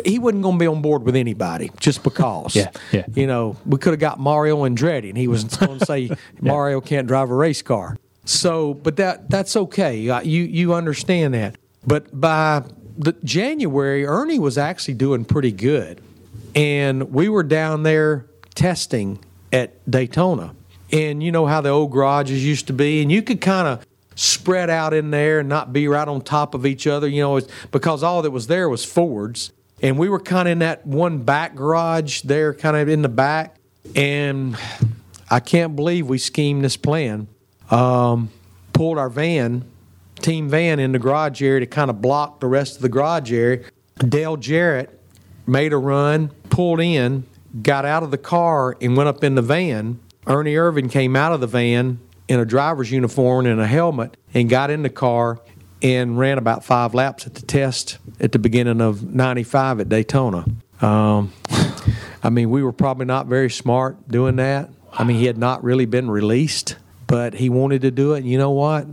he wasn't going to be on board with anybody just because. [laughs] Yeah, yeah. You know, we could have got Mario Andretti, and he was going to say [laughs] Mario can't drive a race car. So, but that that's okay. You you understand that. But by the January, Ernie was actually doing pretty good, and we were down there testing at Daytona, and you know how the old garages used to be, and you could kind of spread out in there and not be right on top of each other, you know, because all that was there was Fords. And we were kind of in that one back garage there, kind of in the back. And I can't believe we schemed this plan. Um, pulled our van, team van, in the garage area to kind of block the rest of the garage area. Dale Jarrett made a run, pulled in, got out of the car, and went up in the van. Ernie Irvan came out of the van in a driver's uniform and a helmet and got in the car and ran about five laps at the test at the beginning of 95 at Daytona. Um, [laughs] I mean, we were probably not very smart doing that. I mean, he had not really been released, but he wanted to do it. And you know what?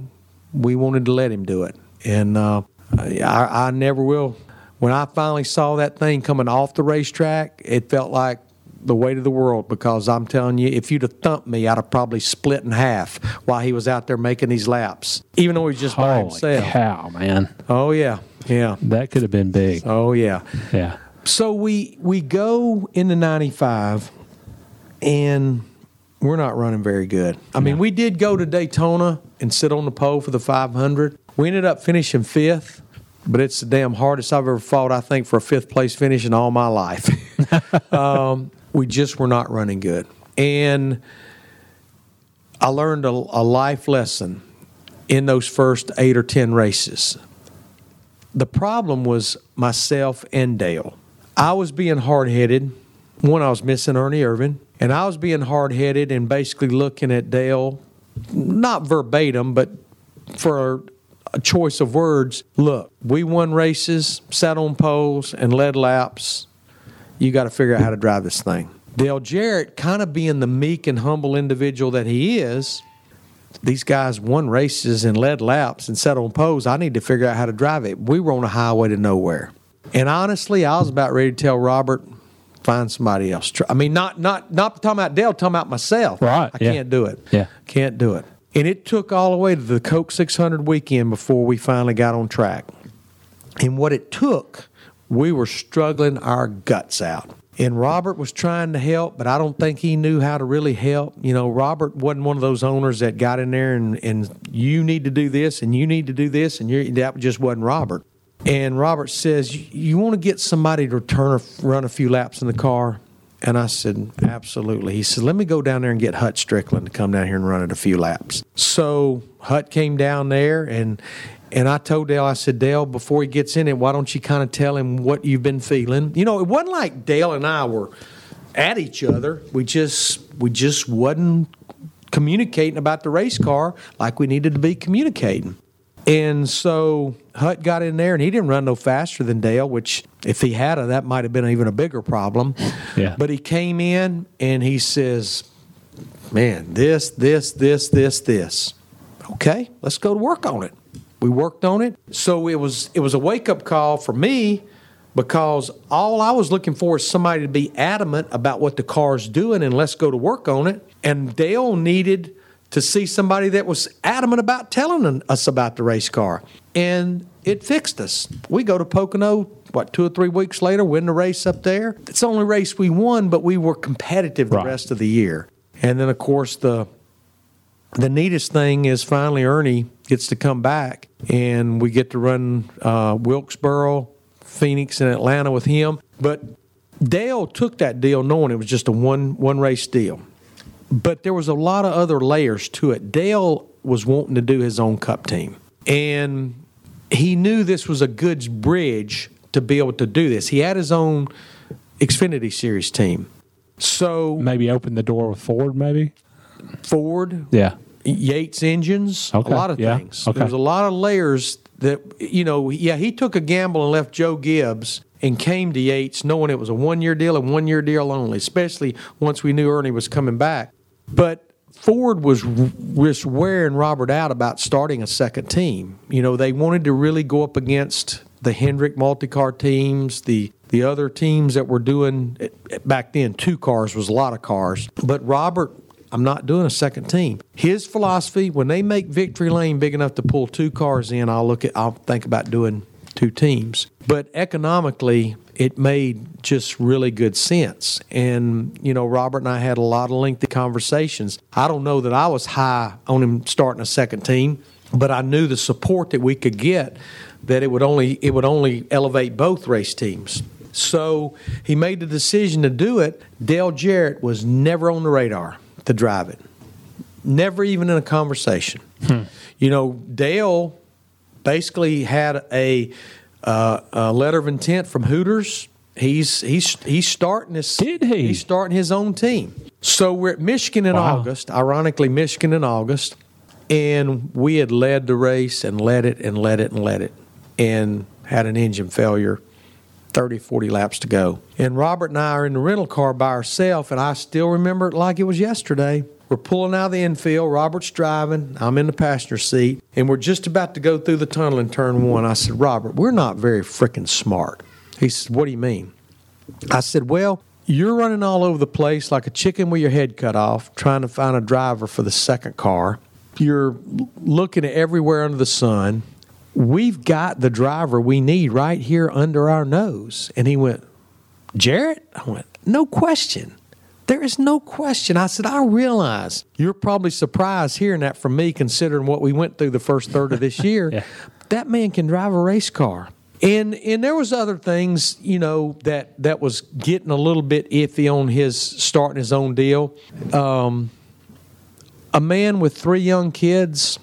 We wanted to let him do it. And uh, I, I never will. When I finally saw that thing coming off the racetrack, it felt like the weight of the world because I'm telling you, if you'd have thumped me, I'd have probably split in half while he was out there making these laps, even though he was just by Holy himself. cow, man. Oh yeah, yeah. That could have been big. Oh yeah. Yeah. So we we go into '95, and we're not running very good. I mean, we did go to Daytona and sit on the pole for the 500. We ended up finishing fifth, but it's the damn hardest I've ever fought. I think for a fifth place finish in all my life. [laughs] um, we just were not running good, and I learned a, a life lesson in those first eight or ten races. The problem was myself and Dale. I was being hard headed. One, I was missing Ernie Irvan, and I was being hard headed and basically looking at Dale, not verbatim, but for a choice of words. Look, we won races, sat on poles, and led laps. You got to figure out how to drive this thing. Dale Jarrett, kind of being the meek and humble individual that he is, these guys won races and led laps and sat on poles. I need to figure out how to drive it. We were on a highway to nowhere. And honestly, I was about ready to tell Robert, find somebody else. I mean, not not not talking about Dale, talking about myself. Right, I yeah. can't do it. Yeah. Can't do it. And it took all the way to the Coke 600 weekend before we finally got on track. And what it took, we were struggling our guts out. And Robert was trying to help, but I don't think he knew how to really help. You know, Robert wasn't one of those owners that got in there and, and you need to do this and you need to do this, and you that just wasn't Robert. And Robert says, "You- want to get somebody to turn or run a few laps in the car? And I said, Absolutely. He said, Let me go down there and get Hut Stricklin to come down here and run it a few laps. So Hut came down there and and I told Dale, I said, Dale, before he gets in it, why don't you kind of tell him what you've been feeling? You know, it wasn't like Dale and I were at each other. We just we just wasn't communicating about the race car like we needed to be communicating. And so Hut got in there and he didn't run no faster than Dale, which if he had, that might have been even a bigger problem. Yeah. But he came in and he says, Man, this, this, this, this, this. Okay, let's go to work on it. We worked on it. So it was it was a wake up call for me because all I was looking for is somebody to be adamant about what the car's doing and let's go to work on it. And Dale needed to see somebody that was adamant about telling us about the race car. And it fixed us. We go to Pocono, what, two or three weeks later, win the race up there. It's the only race we won, but we were competitive the Right. rest of the year. And then, of course, the the neatest thing is finally Ernie gets to come back and we get to run uh, Wilkesboro, Phoenix, and Atlanta with him. But Dale took that deal knowing it was just a one one race deal. But there was a lot of other layers to it. Dale was wanting to do his own cup team. And he knew this was a good bridge to be able to do this. He had his own Xfinity Series team. So Maybe open the door with Ford, maybe? Ford, Yeah. Yates engines, Okay, a lot of yeah, things. okay. There was a lot of layers that you know. Yeah, he took a gamble and left Joe Gibbs and came to Yates, knowing it was a one-year deal and one-year deal only. Especially once we knew Ernie was coming back. But Ford was was wearing Robert out about starting a second team. You know, they wanted to really go up against the Hendrick multi-car teams, the the other teams that were doing eh, eh, back then. Two cars was a lot of cars, but Robert I'm not doing a second team. His philosophy, when they make victory lane big enough to pull two cars in, I'll look at I'll think about doing two teams. But economically, it made just really good sense. And, you know, Robert and I had a lot of lengthy conversations. I don't know that I was high on him starting a second team, but I knew the support that we could get that it would only it would only elevate both race teams. So he made the decision to do it. Dale Jarrett was never on the radar to drive it, never even in a conversation. Hmm. You know, Dale basically had a, uh, a letter of intent from Hooters. He's he's he's starting his Did he? he's starting his own team. So we're at Michigan in Wow. August. Ironically, Michigan in August, and we had led the race and led it and led it and led it, and had an engine failure. 30, 40 laps to go. And Robert and I are in the rental car by ourselves, and I still remember it like it was yesterday. We're pulling out of the infield. Robert's driving. I'm in the passenger seat, and we're just about to go through the tunnel in turn one. I said, Robert, we're not very freaking smart. He said, What do you mean? I said, Well, you're running all over the place like a chicken with your head cut off, trying to find a driver for the second car. You're looking everywhere under the sun. We've got the driver we need right here under our nose. And he went, Jarrett? I went, No question. There is no question. I said, I realize you're probably surprised hearing that from me, considering what we went through the first third of this [laughs] year. That man can drive a race car. And and there was other things, you know, that that was getting a little bit iffy on his starting his own deal. Um, a man with three young kids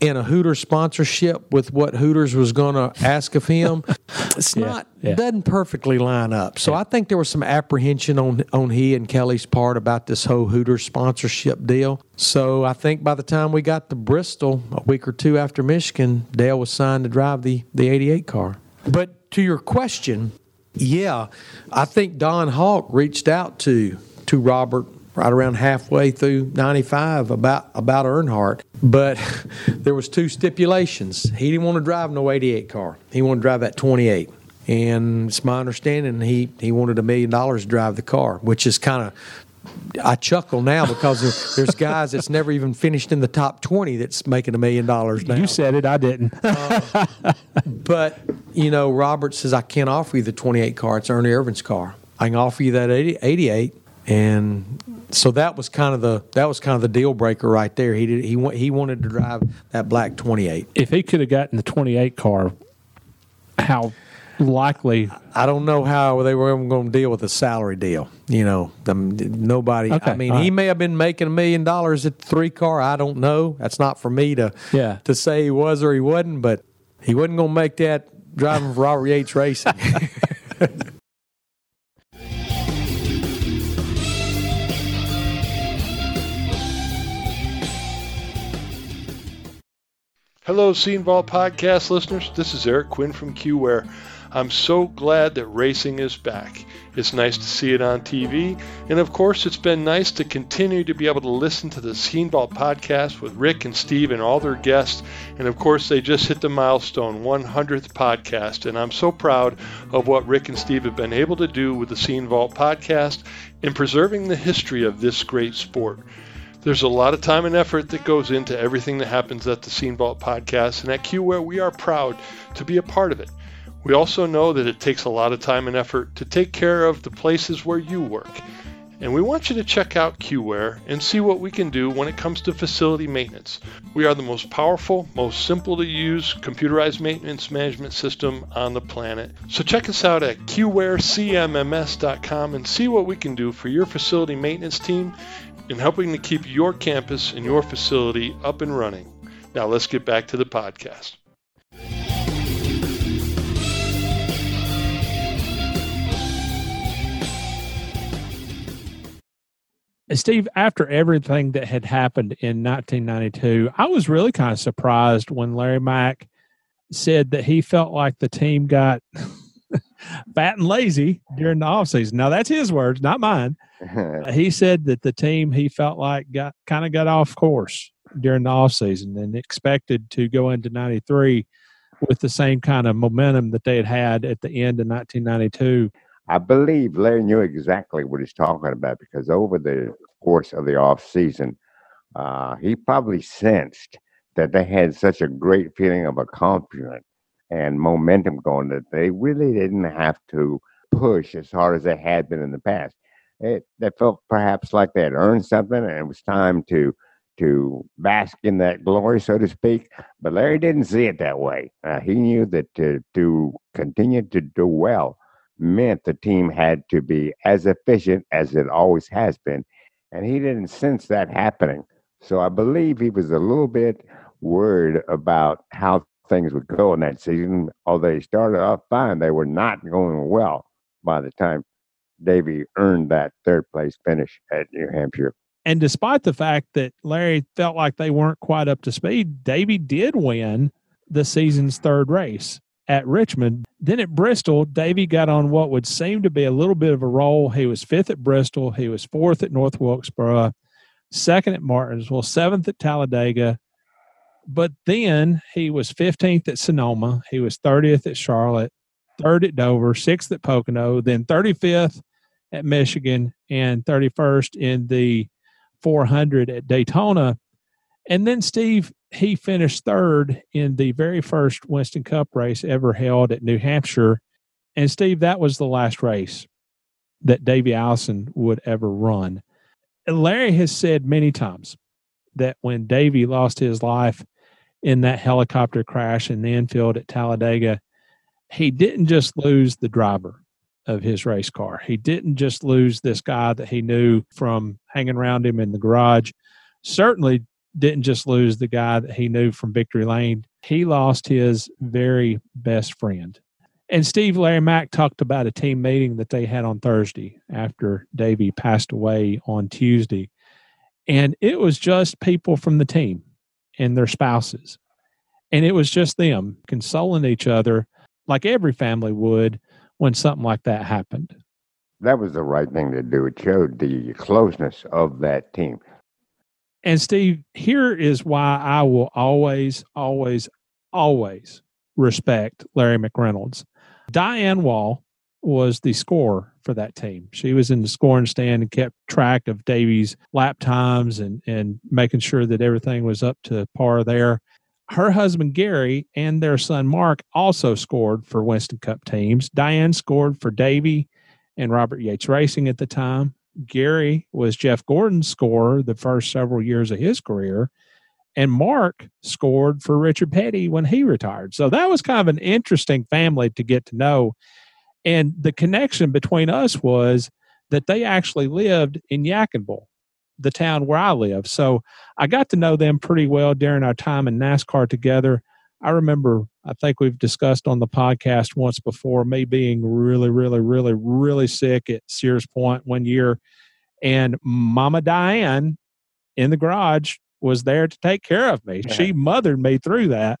and a Hooters sponsorship with what Hooters was going to ask of him, [laughs] it's not yeah. doesn't perfectly line up. So I think there was some apprehension on on he and Kelly's part about this whole Hooters sponsorship deal. So I think by the time we got to Bristol a week or two after Michigan, Dale was signed to drive the the 88 car. But to your question, yeah, I think Don Hawk reached out to to Robert right around halfway through 95 about about Earnhardt, but [laughs] there was two stipulations. He didn't want to drive no 88 car. He wanted to drive that 28. And it's my understanding he he wanted a million dollars to drive the car, which is kind of I chuckle now because there's guys that's never even finished in the top 20 that's making a million dollars now. You said it, I didn't. Uh, but you know, Robert says I can't offer you the 28 car. It's Ernie Irvan's car. I can offer you that 80, 88, and so that was kind of the that was kind of the deal breaker right there. He did he he wanted to drive that black 28. if he could have gotten the 28 car, how likely? I don't know how they were going to deal with a salary deal. You know, nobody. Okay, I mean, all he right. may have been making a million dollars at the three car. I don't know. That's not for me to Yeah. to say he was or he wasn't. But he wasn't going to make that driving for Robert Yates Racing. [laughs] Hello, Scene Vault podcast listeners. This is Eric Quinn from QWare. I'm so glad that racing is back. It's nice to see it on TV, and of course, it's been nice to continue to be able to listen to the Scene Vault podcast with Rick and Steve and all their guests. And of course, they just hit the milestone 100th podcast, and I'm so proud of what Rick and Steve have been able to do with the Scene Vault podcast in preserving the history of this great sport. There's a lot of time and effort that goes into everything that happens at the Scene Vault podcast, and at QWare, we are proud to be a part of it. We also know that it takes a lot of time and effort to take care of the places where you work. And we want you to check out QWare and see what we can do when it comes to facility maintenance. We are the most powerful, most simple to use computerized maintenance management system on the planet. So check us out at qwarecmms.com and see what we can do for your facility maintenance team in helping to keep your campus and your facility up and running. Now let's get back to the podcast. Steve, after everything that had happened in 1992, I was really kind of surprised when Larry Mack said that he felt like the team got fat and lazy during the offseason. Now, that's his words, not mine. [laughs] He said that the team he felt like got kind of got off course during the offseason and expected to go into 93 with the same kind of momentum that they had had at the end of 1992. I believe Larry knew exactly what he's talking about because over the course of the off season, uh, he probably sensed that they had such a great feeling of accomplishment and momentum going that they really didn't have to push as hard as they had been in the past. It, they felt perhaps like they had earned something and it was time to to bask in that glory, so to speak. But Larry didn't see it that way. Uh, he knew that to, to continue to do well, meant the team had to be as efficient as it always has been. And he didn't sense that happening. So I believe he was a little bit worried about how things would go in that season. Although they started off fine, they were not going well by the time Davey earned that third place finish at New Hampshire. And despite the fact that Larry felt like they weren't quite up to speed, Davey did win the season's third race at Richmond. Then at Bristol, Davey got on what would seem to be a little bit of a roll. He was fifth at Bristol, he was fourth at North Wilkesboro, second at Martinsville, seventh at Talladega. But then he was 15th at Sonoma, he was 30th at Charlotte, third at Dover, sixth at Pocono, then 35th at Michigan, and 31st in the 400 at Daytona. And then Steve, he finished third in the very first Winston Cup race ever held at New Hampshire. And Steve, that was the last race that Davey Allison would ever run. Larry has said many times that when Davy lost his life in that helicopter crash in the infield at Talladega, he didn't just lose the driver of his race car. He didn't just lose this guy that he knew from hanging around him in the garage. Certainly didn't just lose the guy that he knew from Victory Lane. He lost his very best friend. And Steve Larry Mack talked about a team meeting that they had on Thursday after Davey passed away on Tuesday. And it was just people from the team and their spouses. And it was just them consoling each other like every family would when something like that happened. That was the right thing to do. It showed the closeness of that team. And Steve, here is why I will always, always, always respect Larry McReynolds. Diane Wall was the scorer for that team. She was in the scoring stand and kept track of Davey's lap times and, and making sure that everything was up to par there. Her husband Gary and their son Mark also scored for Winston Cup teams. Diane scored for Davey and Robert Yates Racing at the time. Gary was Jeff Gordon's scorer the first several years of his career. And Mark scored for Richard Petty when he retired. So that was kind of an interesting family to get to know. And the connection between us was that they actually lived in Yadkinville, the town where I live. So I got to know them pretty well during our time in NASCAR together. I remember, I think we've discussed on the podcast once before, me being really, really, really, really sick at Sears Point one year. And Mama Diane in the garage was there to take care of me. She mothered me through that.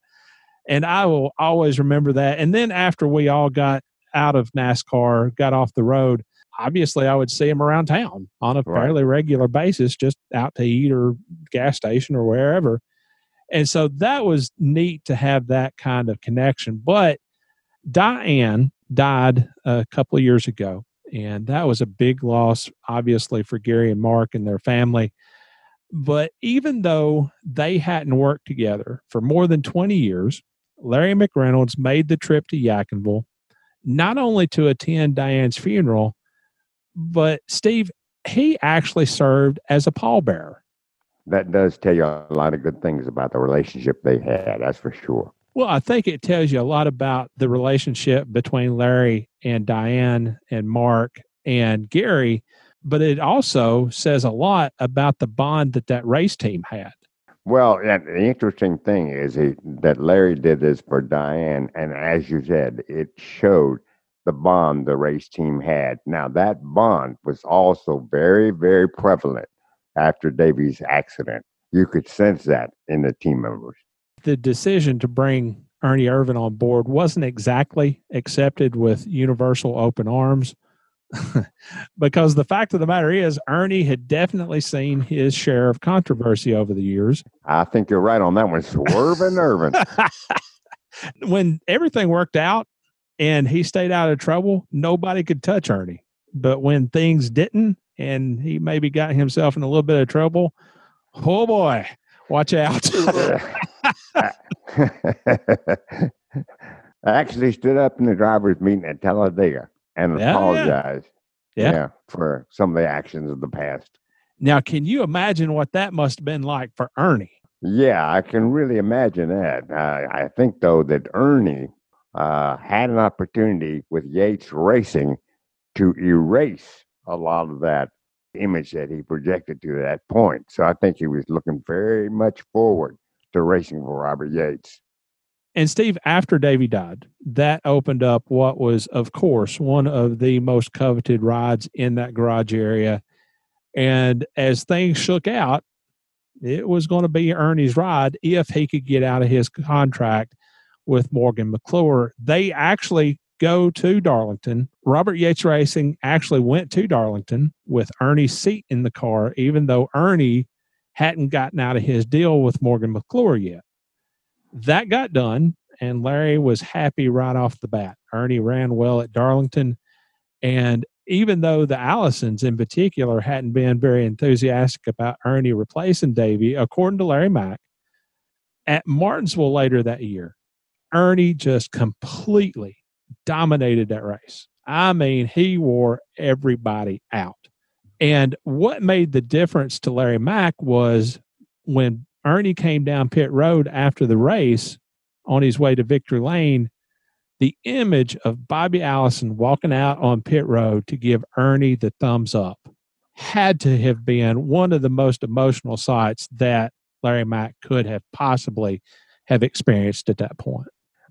And I will always remember that. And then after we all got out of NASCAR, got off the road, obviously I would see him around town on a Right. fairly regular basis, just out to eat or gas station or wherever. And so that was neat to have that kind of connection. But Diane died a couple of years ago, and that was a big loss, obviously, for Gary and Mark and their family. But even though they hadn't worked together for more than 20 years, Larry McReynolds made the trip to Yadkinville, not only to attend Diane's funeral, but Steve, he actually served as a pallbearer. That does tell you a lot of good things about the relationship they had, that's for sure. Well, I think it tells you a lot about the relationship between Larry and Diane and Mark and Gary, but it also says a lot about the bond that that race team had. Well, and the interesting thing is he, that Larry did this for Diane, and as you said, it showed the bond the race team had. Now, that bond was also very, very prevalent after Davey's accident. You could sense that in the team members. The decision to bring Ernie Irvan on board wasn't exactly accepted with universal open arms. [laughs] because the fact of the matter is, Ernie had definitely seen his share of controversy over the years. I think you're right on that one. Swerving Irvan. [laughs] when everything worked out and he stayed out of trouble, nobody could touch Ernie. But when things didn't and he maybe got himself in a little bit of trouble, oh boy, watch out. [laughs] I actually stood up in the drivers' meeting at Talladega and Yeah, yeah. apologized. Yeah. for some of the actions of the past. now, can you imagine what that must have been like for Ernie? Yeah, I can really imagine that. I I think though that Ernie uh, had an opportunity with Yates Racing to erase a lot of that image that he projected to that point. So I think he was looking very much forward to racing for Robert Yates. And Steve, after Davey died, that opened up what was, of course, one of the most coveted rides in that garage area. And as things shook out, it was going to be Ernie's ride if he could get out of his contract with Morgan McClure. They actually go to Darlington. Robert Yates Racing actually went to Darlington with Ernie's seat in the car, even though Ernie hadn't gotten out of his deal with Morgan McClure yet. That got done, and Larry was happy right off the bat. Ernie ran well at Darlington, and even though the Allisons in particular hadn't been very enthusiastic about Ernie replacing Davey, according to Larry Mack, at Martinsville later that year, Ernie just completely dominated that race. I mean, he wore everybody out. And what made the difference to Larry Mack was when Ernie came down pit road after the race on his way to victory lane, the image of Bobby Allison walking out on pit road to give Ernie the thumbs up had to have been one of the most emotional sights that Larry Mack could have possibly have experienced at that point.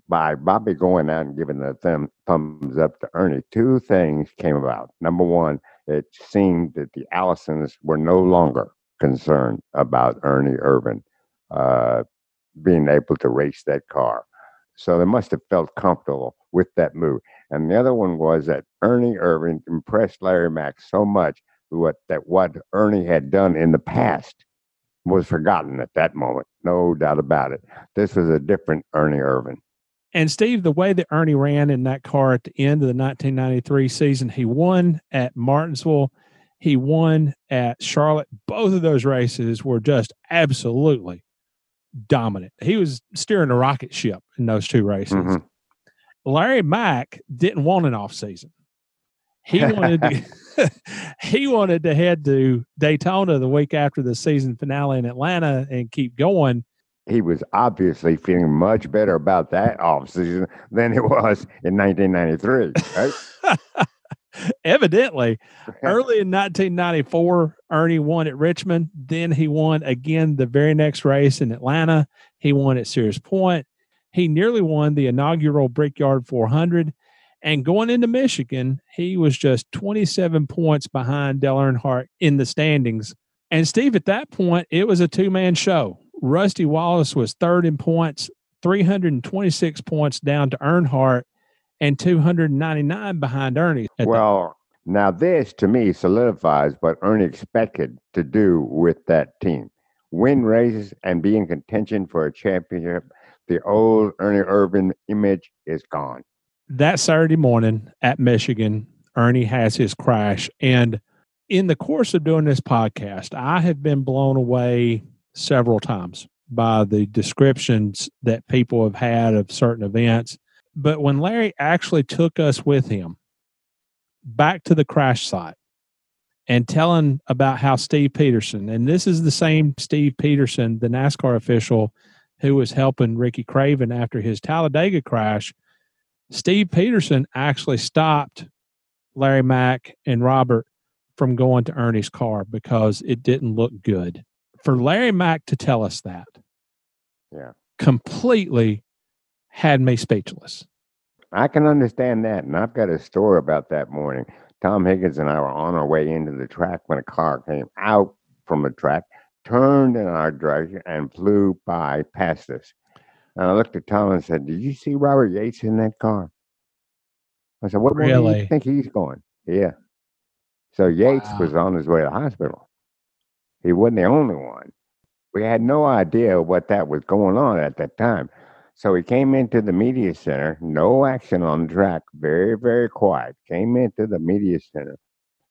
By Bobby going out and giving the thumb, thumbs up to Ernie, two things came about. Number one, it seemed that the Allisons were no longer concerned about Ernie Irvan uh, being able to race that car. So they must have felt comfortable with that move. And the other one was that Ernie Irvan impressed Larry Mack so much what, that what Ernie had done in the past was forgotten at that moment. No doubt about it. This was a different Ernie Irvan. And Steve, the way that Ernie ran in that car at the end of the 1993 season, he won at Martinsville, he won at Charlotte. Both of those races were just absolutely dominant. He was steering a rocket ship in those two races. Mm-hmm. Larry Mack didn't want an off season. He [laughs] wanted to, [laughs] he wanted to head to Daytona the week after the season finale in Atlanta and keep going he was obviously feeling much better about that offseason than it was in 1993. Right? [laughs] [laughs] Evidently, [laughs] early in 1994, Ernie won at Richmond. Then he won again the very next race in Atlanta. He won at Sears Point. He nearly won the inaugural Brickyard 400. And going into Michigan, he was just 27 points behind Dale Earnhardt in the standings. And Steve, at that point, it was a two man show. Rusty Wallace was third in points, 326 points down to Earnhardt, and 299 behind Ernie. Well, the- now this to me solidifies what Ernie expected to do with that team win races and be in contention for a championship. The old Ernie Irvan image is gone. That Saturday morning at Michigan, Ernie has his crash. And in the course of doing this podcast, I have been blown away several times by the descriptions that people have had of certain events. But when Larry actually took us with him back to the crash site and telling about how Steve Peterson, and this is the same Steve Peterson, the NASCAR official who was helping Ricky Craven after his Talladega crash, Steve Peterson actually stopped Larry Mack and Robert from going to Ernie's car because it didn't look good. For Larry Mack to tell us that, yeah, completely had me speechless. I can understand that, and I've got a story about that morning. Tom Higgins and I were on our way into the track when a car came out from the track, turned in our direction, and flew by past us. And I looked at Tom and said, "Did you see Robert Yates in that car?" I said, "What really? do you think he's going?" Yeah. So Yates wow. was on his way to the hospital. He wasn't the only one. We had no idea what that was going on at that time. So he came into the media center, no action on the track, very, very quiet. Came into the media center.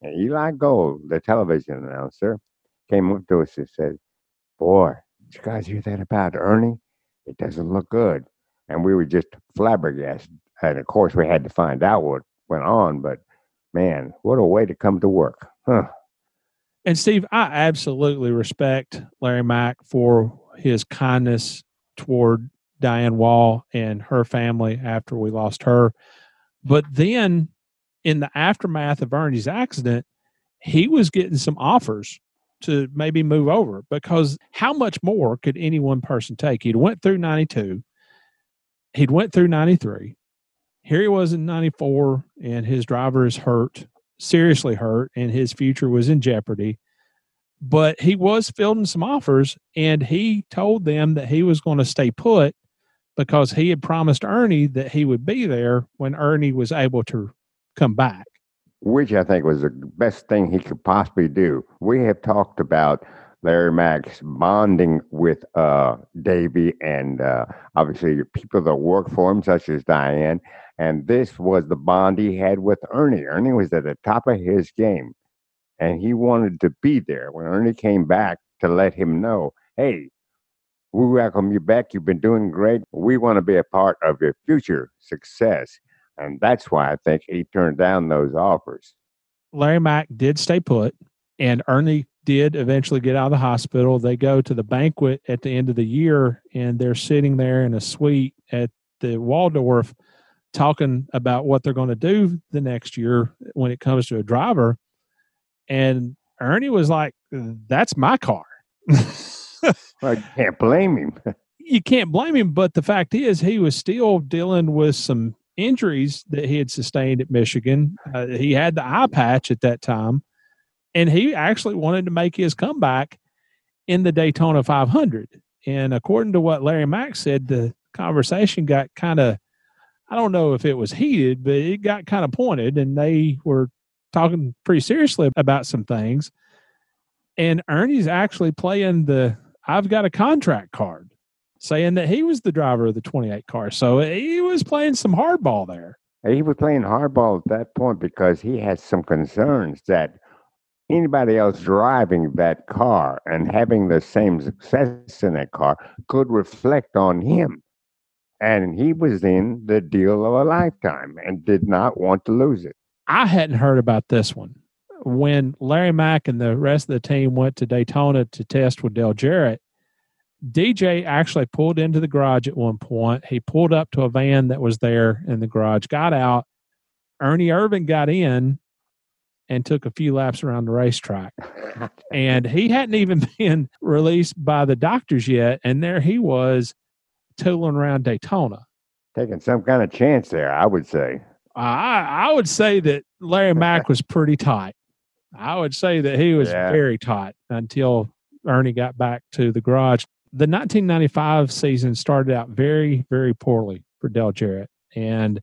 And Eli Gold, the television announcer, came up to us and said, Boy, did you guys hear that about Ernie? It doesn't look good. And we were just flabbergasted. And of course, we had to find out what went on, but man, what a way to come to work. Huh. And Steve, I absolutely respect Larry Mack for his kindness toward Diane Wall and her family after we lost her. But then in the aftermath of Ernie's accident, he was getting some offers to maybe move over because how much more could any one person take? He'd went through 92. He'd went through 93. Here he was in 94 and his driver is hurt, seriously hurt, and his future was in jeopardy. But he was fielding some offers and he told them that he was going to stay put because he had promised Ernie that he would be there when Ernie was able to come back. Which I think was the best thing he could possibly do. We have talked about Larry Mack's bonding with uh, Davey and uh, obviously people that work for him, such as Diane. And this was the bond he had with Ernie. Ernie was at the top of his game, and he wanted to be there when Ernie came back to let him know, hey, we welcome you back. You've been doing great. We want to be a part of your future success. And that's why I think he turned down those offers. Larry Mack did stay put, and Ernie did eventually get out of the hospital. They go to the banquet at the end of the year, and they're sitting there in a suite at the Waldorf talking about what they're going to do the next year when it comes to a driver. And Ernie was like, That's my car. [laughs] [laughs] you can't blame him. [laughs] you can't blame him. But the fact is, he was still dealing with some injuries that he had sustained at Michigan. Uh, he had the eye patch at that time, and he actually wanted to make his comeback in the Daytona 500. And according to what Larry Mack said, the conversation got kind of, I don't know if it was heated, but it got kind of pointed, and they were talking pretty seriously about some things. And Ernie's actually playing the I've got a contract card saying that he was the driver of the 28 car. So he was playing some hardball there. He was playing hardball at that point because he had some concerns that anybody else driving that car and having the same success in that car could reflect on him. And he was in the deal of a lifetime and did not want to lose it. I hadn't heard about this one. When Larry Mack and the rest of the team went to Daytona to test with Dale Jarrett, DJ actually pulled into the garage at one point. He pulled up to a van that was there in the garage, got out. Ernie Irvan got in and took a few laps around the racetrack. [laughs] and he hadn't even [laughs] been released by the doctors yet. And there he was tooling around Daytona. Taking some kind of chance there, I would say. I, I would say that Larry Mack [laughs] was pretty tight. I would say that he was yeah. very tight until Ernie got back to the garage the 1995 season started out very, very poorly for Dale Jarrett. And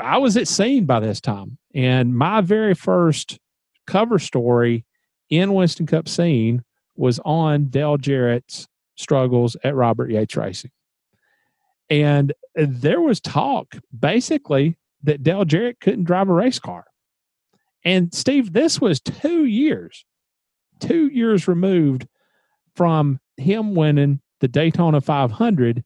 I was at scene by this time. And my very first cover story in Winston Cup scene was on Dale Jarrett's struggles at Robert Yates Racing. And there was talk basically that Dale Jarrett couldn't drive a race car. And Steve, this was two years, two years removed from him winning the Daytona 500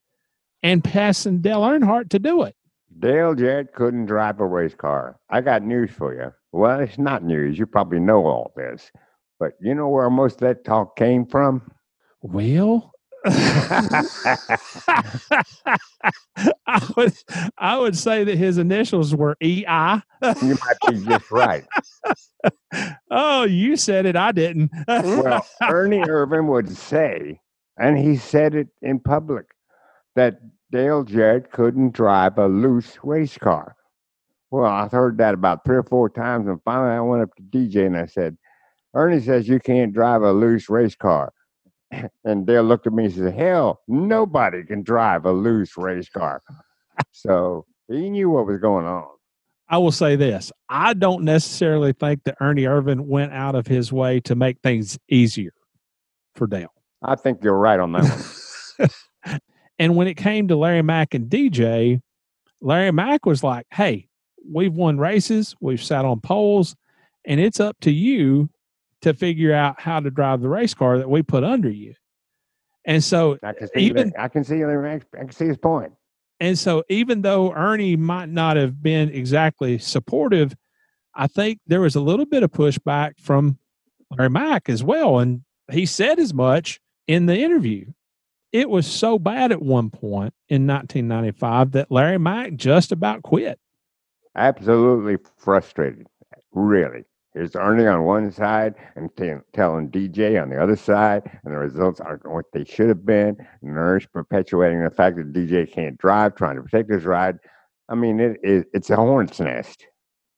and passing Dale Earnhardt to do it. Dale Jarrett couldn't drive a race car. I got news for you. Well, it's not news. You probably know all this. But you know where most of that talk came from? Well, I would I would say that his initials were EI. you might be just right. oh, you said it. I didn't. well, Ernie Irvan would say and he said it in public that Dale Jarrett couldn't drive a loose race car. Well, I heard that about three or four times, and finally I went up to DJ and I said, Ernie says you can't drive a loose race car. [clears throat] And Dale looked at me and said, Hell, nobody can drive a loose race car. so he knew what was going on. I will say this I don't necessarily think that Ernie Irvan went out of his way to make things easier for Dale. I think you're right on that one. [laughs] and when it came to Larry Mack and DJ, Larry Mack was like, hey, we've won races, we've sat on poles, and it's up to you to figure out how to drive the race car that we put under you. And so I can see even I can see I can see his point. And so even though Ernie might not have been exactly supportive, I think there was a little bit of pushback from Larry Mack as well. And he said as much in the interview. it was so bad at one point in 1995 that Larry Mack just about quit. Absolutely frustrated. Really. Here's Ernie on one side and t- telling DJ on the other side, and the results aren't what they should have been. Ernst perpetuating the fact that DJ can't drive, trying to protect his ride. I mean, it, it, it's a hornet's nest.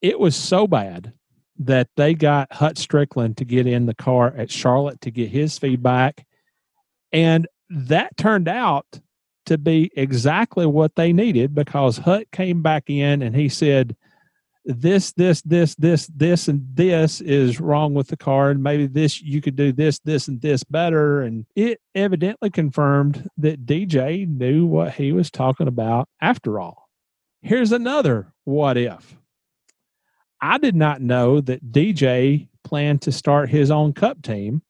It was so bad that they got Hut Stricklin to get in the car at Charlotte to get his feedback. And that turned out to be exactly what they needed because Hut came back in and he said, this, this, this, this, this, and this is wrong with the car, and maybe this you could do this, this, and this better. And it evidently confirmed that DJ knew what he was talking about after all. Here's another what if. I did not know that DJ planned to start his own cup team,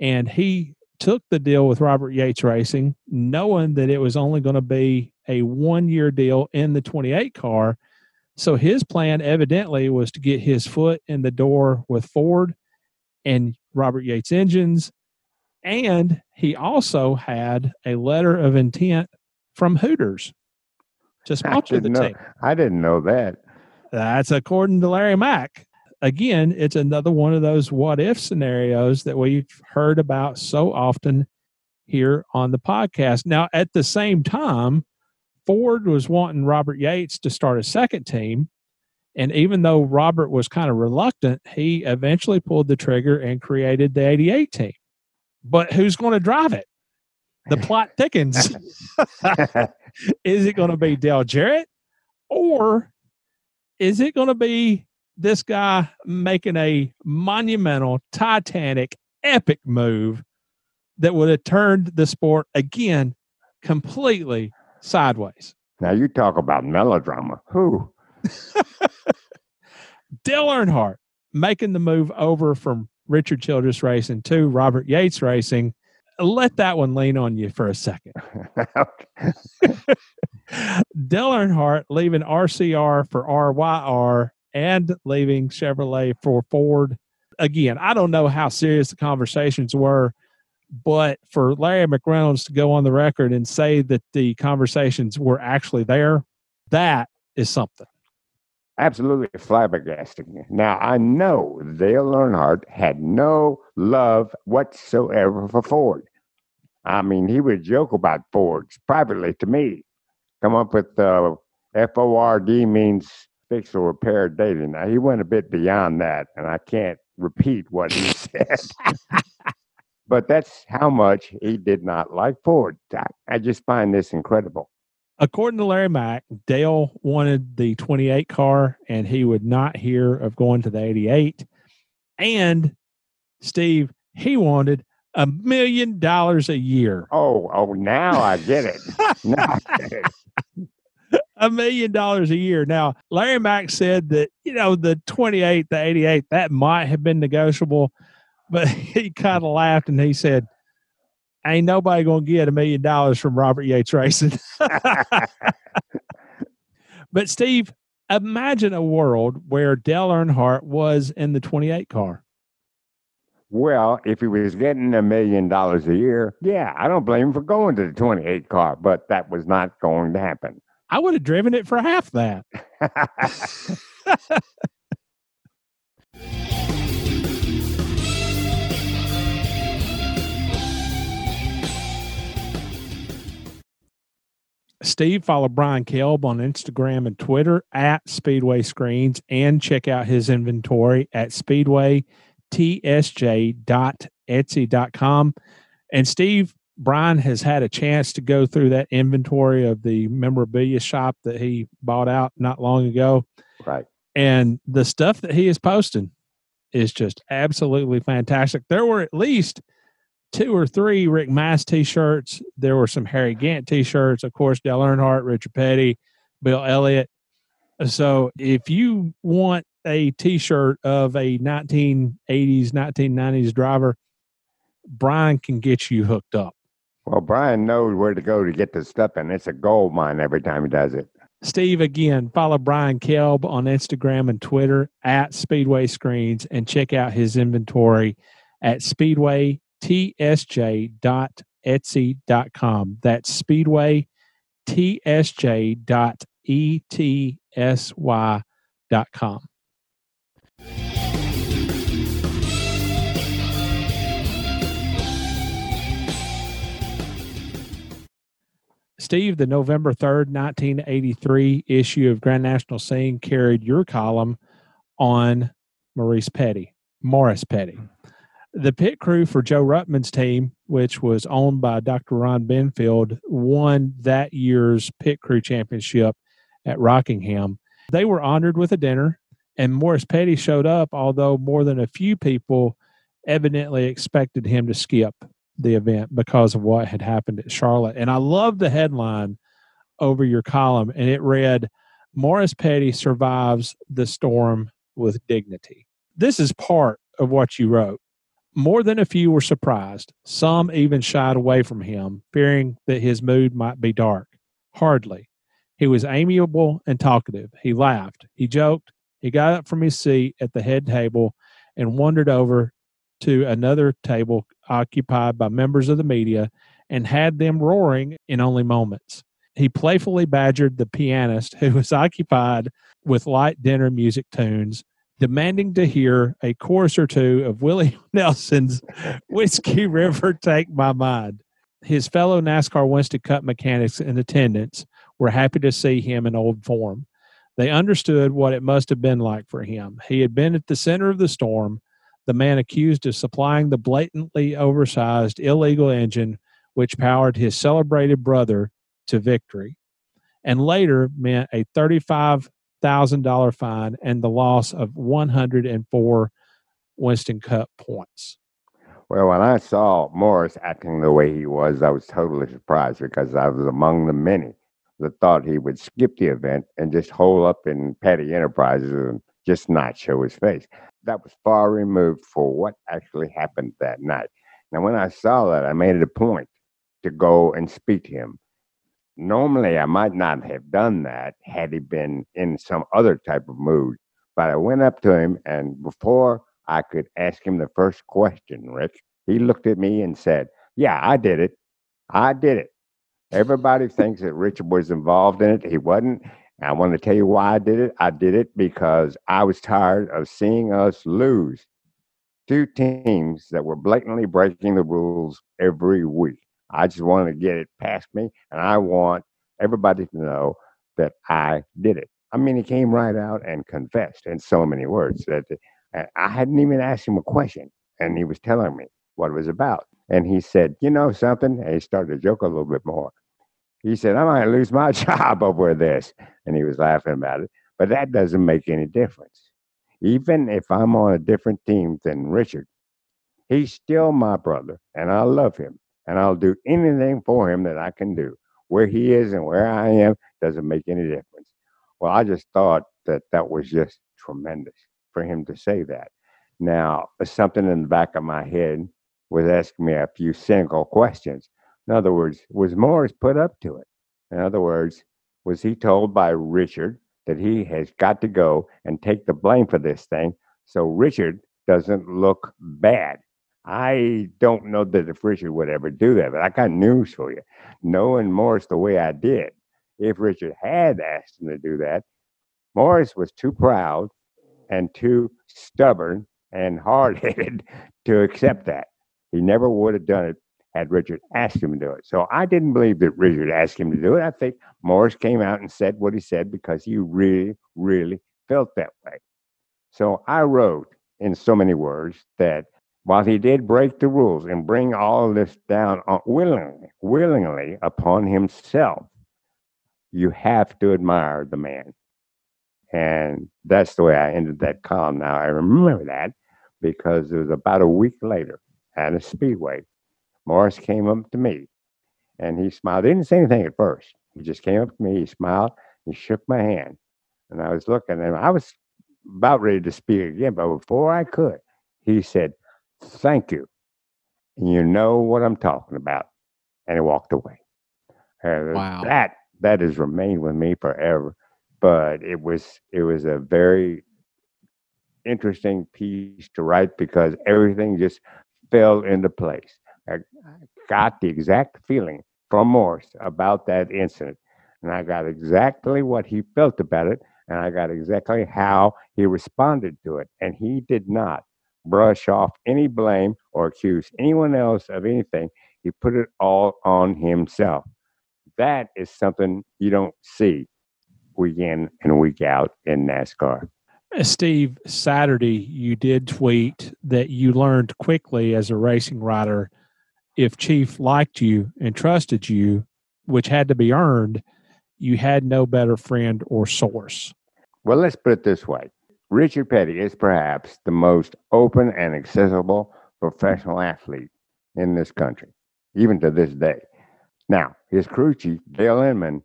and he took the deal with Robert Yates Racing, knowing that it was only going to be a one year deal in the 28 car so his plan evidently was to get his foot in the door with Ford and Robert Yates engines. And he also had a letter of intent from Hooters to sponsor the know, team. I didn't know that. That's according to Larry Mack. Again, it's another one of those what if scenarios that we've heard about so often here on the podcast. Now, at the same time, Ford was wanting Robert Yates to start a second team. And even though Robert was kind of reluctant, he eventually pulled the trigger and created the 88 team. But who's going to drive it? The plot thickens. [laughs] is it going to be Dale Jarrett or is it going to be this guy making a monumental, titanic, epic move that would have turned the sport again completely sideways. Now you talk about melodrama. Who? [laughs] Dale Earnhardt making the move over from Richard Childress Racing to Robert Yates Racing. Let that one lean on you for a second. [laughs] [laughs] Dale Earnhardt leaving RCR for RYR and leaving Chevrolet for Ford. Again, I don't know how serious the conversations were but for Larry McReynolds to go on the record and say that the conversations were actually there, that is something. Absolutely flabbergasting. Now, I know Dale Earnhardt had no love whatsoever for Ford. I mean, he would joke about Fords privately to me. Come up with uh, F O R D means fix or repair daily. Now, he went a bit beyond that, and I can't repeat what he [laughs] said. But that's how much he did not like Ford. I, I, just find this incredible. According to Larry Mack, Dale wanted the 28 car and he would not hear of going to the 88. And Steve, he wanted a million dollars a year. Oh, oh, now I get it. [laughs] now I get it. a million dollars a year. Now, Larry Mack said that, you know, the 28, the 88, that might have been negotiable but [laughs] he kind of laughed and he said, Ain't nobody going to get a million dollars from Robert Yates Racing. [laughs] but, Steve, imagine a world where Dale Earnhardt was in the 28 car. Well, if he was getting a million dollars a year, yeah, I don't blame him for going to the 28 car, but that was not going to happen. I would have driven it for half that. [laughs] Steve, follow Brian Kelb on Instagram and Twitter at Speedway Screens and check out his inventory at speedwaytsj.etsy.com. And Steve, Brian has had a chance to go through that inventory of the memorabilia shop that he bought out not long ago. Right. And the stuff that he is posting is just absolutely fantastic. There were at least – two or three Rick Mast t-shirts. There were some Harry Gant t-shirts, of course, Dale Earnhardt, Richard Petty, Bill Elliott. So if you want a t-shirt of a 1980s, 1990s driver, Brian can get you hooked up. Well, Brian knows where to go to get the stuff, and it's a gold mine every time he does it. Steve, again, follow Brian Kelb on Instagram and Twitter at Speedway Screens and check out his inventory at Speedway. speedwaytsj.etsy.com. That's speedway tsj.etsy.com. Steve, the November 3rd, 1983 issue of Grand National Scene carried your column on Maurice Petty, Morris Petty. The pit crew for Joe Ruttman's team, which was owned by Dr. Ron Benfield, won that year's pit crew championship at Rockingham. They were honored with a dinner, and Morris Petty showed up, although more than a few people evidently expected him to skip the event because of what had happened at Charlotte. And I love the headline over your column, and it read, Morris Petty survives the storm with dignity. This is part of what you wrote. More than a few were surprised. Some even shied away from him, fearing that his mood might be dark. Hardly. He was amiable and talkative. He laughed. He joked. He got up from his seat at the head table and wandered over to another table occupied by members of the media and had them roaring in only moments. He playfully badgered the pianist who was [laughs] occupied with light dinner music tunes, demanding to hear a chorus or two of Willie [laughs] Nelson's Whiskey River Take My Mind. His fellow NASCAR Winston Cup mechanics in attendance were happy to see him in old form. They understood what it must have been like for him. He had been at the center of the storm, the man accused of supplying the blatantly oversized illegal engine which powered his celebrated brother to victory, and later meant a $35,000 fine and the loss of 104 Winston Cup points. Well, when I saw Morris acting the way he was, I was totally surprised because I was among the many that thought he would skip the event and just hole up in Petty Enterprises and just not show his face. That was far removed for what actually happened that night. Now, when I saw that, I made it a point to go and speak to him. Normally, I might not have done that had he been in some other type of mood, but I went up to him, and before I could ask him the first question, Rich, he looked at me and said, Yeah, I did it. I did it. Everybody thinks that Richard was involved in it. He wasn't. I want to tell you why I did it. I did it because I was tired of seeing us lose two teams that were blatantly breaking the rules every week. I just wanted to get it past me, and I want everybody to know that I did it. I mean, he came right out and confessed in so many words that uh, I hadn't even asked him a question, and he was telling me what it was about. And he said, You know something? And he started to joke a little bit more. He said, I might lose my [laughs] job over this. And he was laughing about it. But that doesn't make any difference. Even if I'm on a different team than Richard, he's still my brother, and I love him, and I'll do anything for him that I can do. Where he is and where I am doesn't make any difference. Well, I just thought that that was just tremendous for him to say that. Now, something in the back of my head was asking me a few cynical questions. In other words, was Morris put up to it? In other words, was he told by Richard that he has got to go and take the blame for this thing so Richard doesn't look bad? I don't know that Richard would ever do that, but I got news for you. Knowing Morris the way I did, if Richard had asked him to do that, Morris was too proud and too stubborn and hard headed [laughs] to accept that. He never would have done it had Richard asked him to do it. So I didn't believe that Richard asked him to do it. I think Morris came out and said what he said because he really, really felt that way. So I wrote in so many words that while he did break the rules and bring all this down uh, willingly, willingly upon himself, you have to admire the man. And that's the way I ended that column. Now I remember that because it was about a week later at a speedway. Morris came up to me and he smiled. He didn't say anything at first. He just came up to me, he smiled, he shook my hand. And I was looking and I was about ready to speak again, but before I could, he said, Thank you. And you know what I'm talking about. And he walked away. Wow. That that has remained with me forever. But it was it was a very interesting piece to write because everything just fell into place. I, I got the exact feeling from Morse about that incident. And I got exactly what he felt about it, and I got exactly how he responded to it. And he did not brush off any blame or accuse anyone else of anything. He put it all on himself. That is something you don't see week in and week out in NASCAR. Uh, Steve, Saturday you did tweet that you learned quickly as a racing rider if Chief liked you and trusted you, which had to be earned, you had no better friend or source. Well, let's put it this way Richard Petty is perhaps the most open and accessible professional athlete in this country, even to this day. Now, his crew chief, Dale Inman,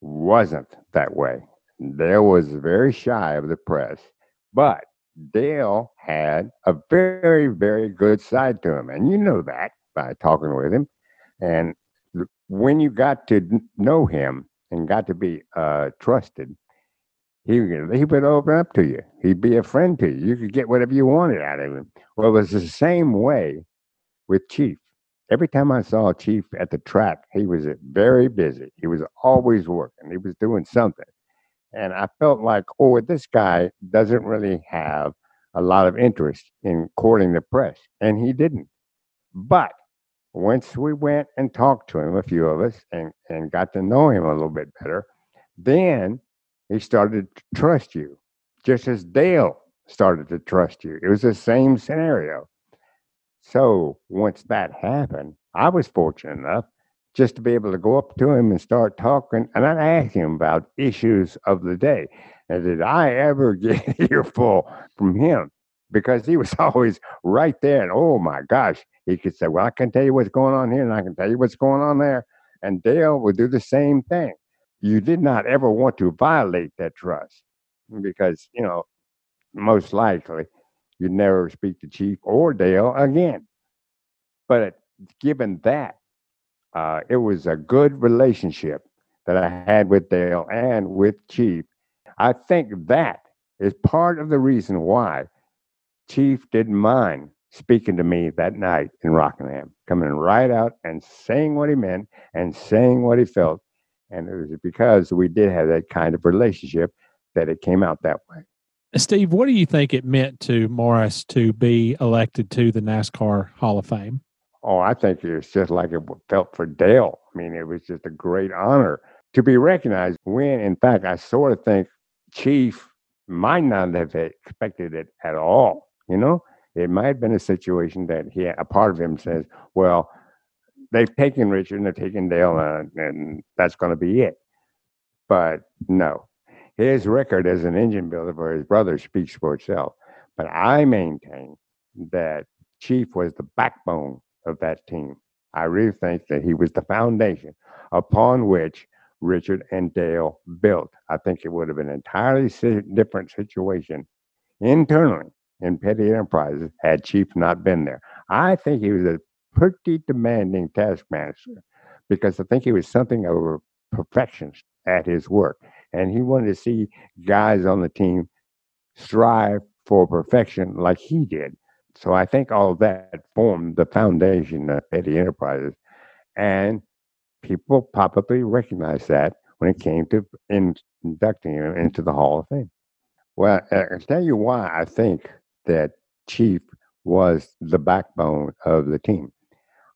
wasn't that way. Dale was very shy of the press, but Dale had a very, very good side to him. And you know that by talking with him. And when you got to know him and got to be uh, trusted, he, would open up to you. He'd be a friend to you. You could get whatever you wanted out of him. Well, it was the same way with Chief. Every time I saw Chief at the track, he was very busy. He was always working. He was doing something. And I felt like, oh, this guy doesn't really have a lot of interest in courting the press. And he didn't. But once we went and talked to him, a few of us, and, and got to know him a little bit better, then he started to trust you, just as Dale started to trust you. It was the same scenario. So once that happened, I was fortunate enough just to be able to go up to him and start talking. And I'd ask him about issues of the day. And did I ever [laughs] get earful from him? Because he was [laughs] always right there. And oh my gosh, he could say, Well, I can tell you what's going on here, and I can tell you what's going on there. And Dale would do the same thing you did not ever want to violate that trust because, you know, most likely you'd never speak to Chief or Dale again. But given that, uh, it was a good relationship that I had with Dale and with Chief. I think that is part of the reason why Chief didn't mind speaking to me that night in Rockingham, coming right out and saying what he meant and saying what he felt and it was because we did have that kind of relationship that it came out that way. Steve, what do you think it meant to Morris to be elected to the NASCAR Hall of Fame? Oh, I think it's just like it felt for Dale. I mean, it was just a great honor to be recognized. When, in fact, I sort of think Chief might not have expected it at all. You know, it might have been a situation that he, a part of him says, "Well, they've taken Richard and they've taken Dale, uh, and that's going to be it. But no, his record as an engine builder for his brother speaks for itself. But I maintain that Chief was the backbone of that team. I really think that he was the foundation upon which Richard and Dale built. I think it would have been an entirely different situation internally in Petty Enterprises had Chief not been there. I think he was a pretty demanding taskmaster because I think he was something of a perfectionist at his work. And he wanted to see guys on the team strive for perfection like he did. So I think all that formed the foundation of Petty Enterprises. And people probably recognized that when it came to inducting him into the Hall of Fame. Well, I'll tell you why I think that Chief was the backbone of the team.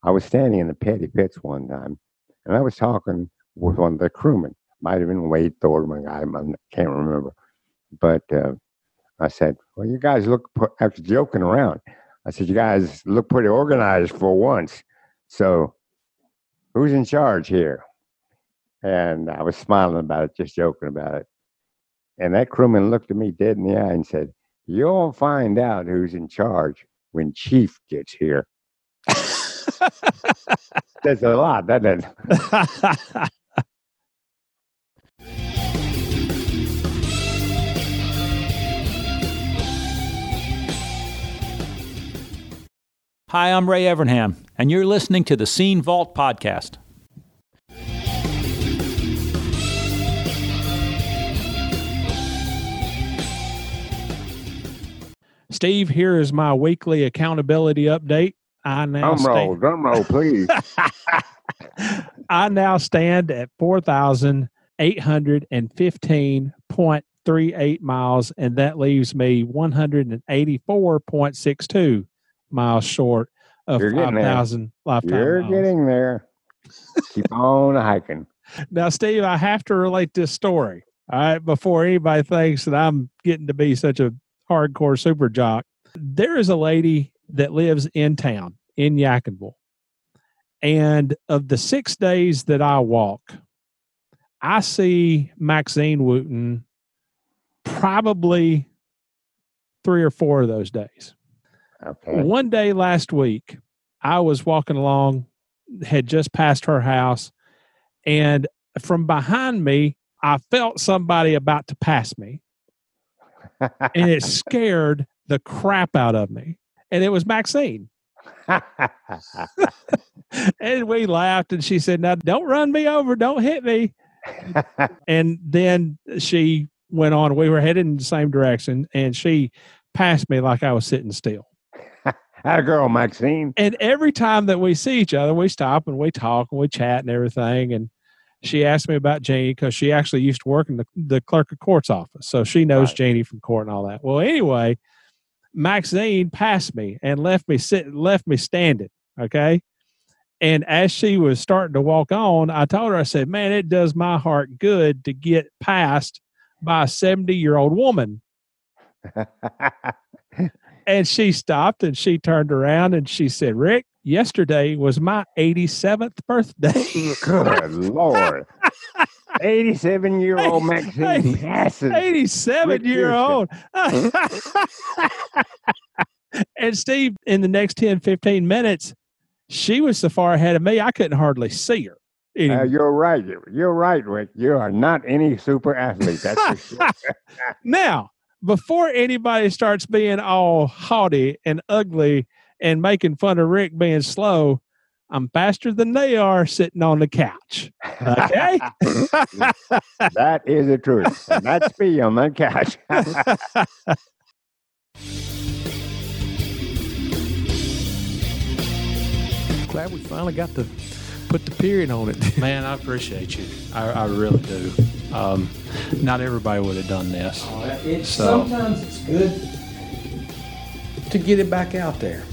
I was standing in the Petty pits one time, and I was talking with one of the crewmen. Might have been Wade Thorman, I can't remember. But uh, I said, "Well, you guys look." After joking around, I said, "You guys look pretty organized for once." So, who's in charge here? And I was smiling about it, just joking about it. And that crewman looked at me dead in the eye and said, You'll find out who's in charge when Chief gets here. [laughs] There's a lot, doesn't it? [laughs] Hi, I'm Ray Evernham, and you're listening to the Scene Vault Podcast. Steve, here is my weekly accountability update. I now Drum roll, stand, drum roll, please. [laughs] I now stand at four thousand eight hundred and fifteen point three eight miles, and that leaves me one hundred and eighty four point six two miles short of You're five thousand lifetime You're miles. getting there. Keep on hiking. [laughs] Now, Steve, I have to relate this story. All right, before anybody thinks that I'm getting to be such a hardcore super jock, there is a lady that lives in town in Yadkinville. And of the six days that I walk, I see Maxine Wooten probably three or four of those days. Okay. One day last week, I was walking along, had just passed her house, and from behind me, I felt somebody about to pass me, [laughs] and it scared the crap out of me. And it was Maxine. [laughs] And we laughed, and she said, Now, don't run me over, don't hit me. [laughs] And then she went on. We were headed in the same direction, and she passed me like I was sitting still. [laughs] Had a girl, Maxine. and every time that we see each other, we stop and we talk and we chat and everything. And she asked me about Janie because she actually used to work in the, the clerk of court's office. So she knows Right. Janie from court and all that. Well, anyway, Maxine passed me and left me sit left me standing. Okay. And as she was starting to walk on, I told her, I said, Man, it does my heart good to get passed by a 70 year old woman. [laughs] And she stopped and she turned around and she said, Rick, yesterday was my 87th birthday. Good Lord. [laughs] [laughs] 87 year old Maxine passes. 87 year old. [laughs] and Steve, in the next 10, 15 minutes, she was so far ahead of me, I couldn't hardly see her. Uh, you're right. You're right, Rick. You are not any super athlete. That's sure. [laughs] now, before anybody starts being all haughty and ugly and making fun of Rick being slow, I'm faster than they are sitting on the couch. Okay. [laughs] that is the truth. And that's me on that couch. [laughs] Glad we finally got to put the period on it. [laughs] Man, I appreciate you. I, I really do. Um, not everybody would have done this. It's, So- Sometimes it's good to get it back out there.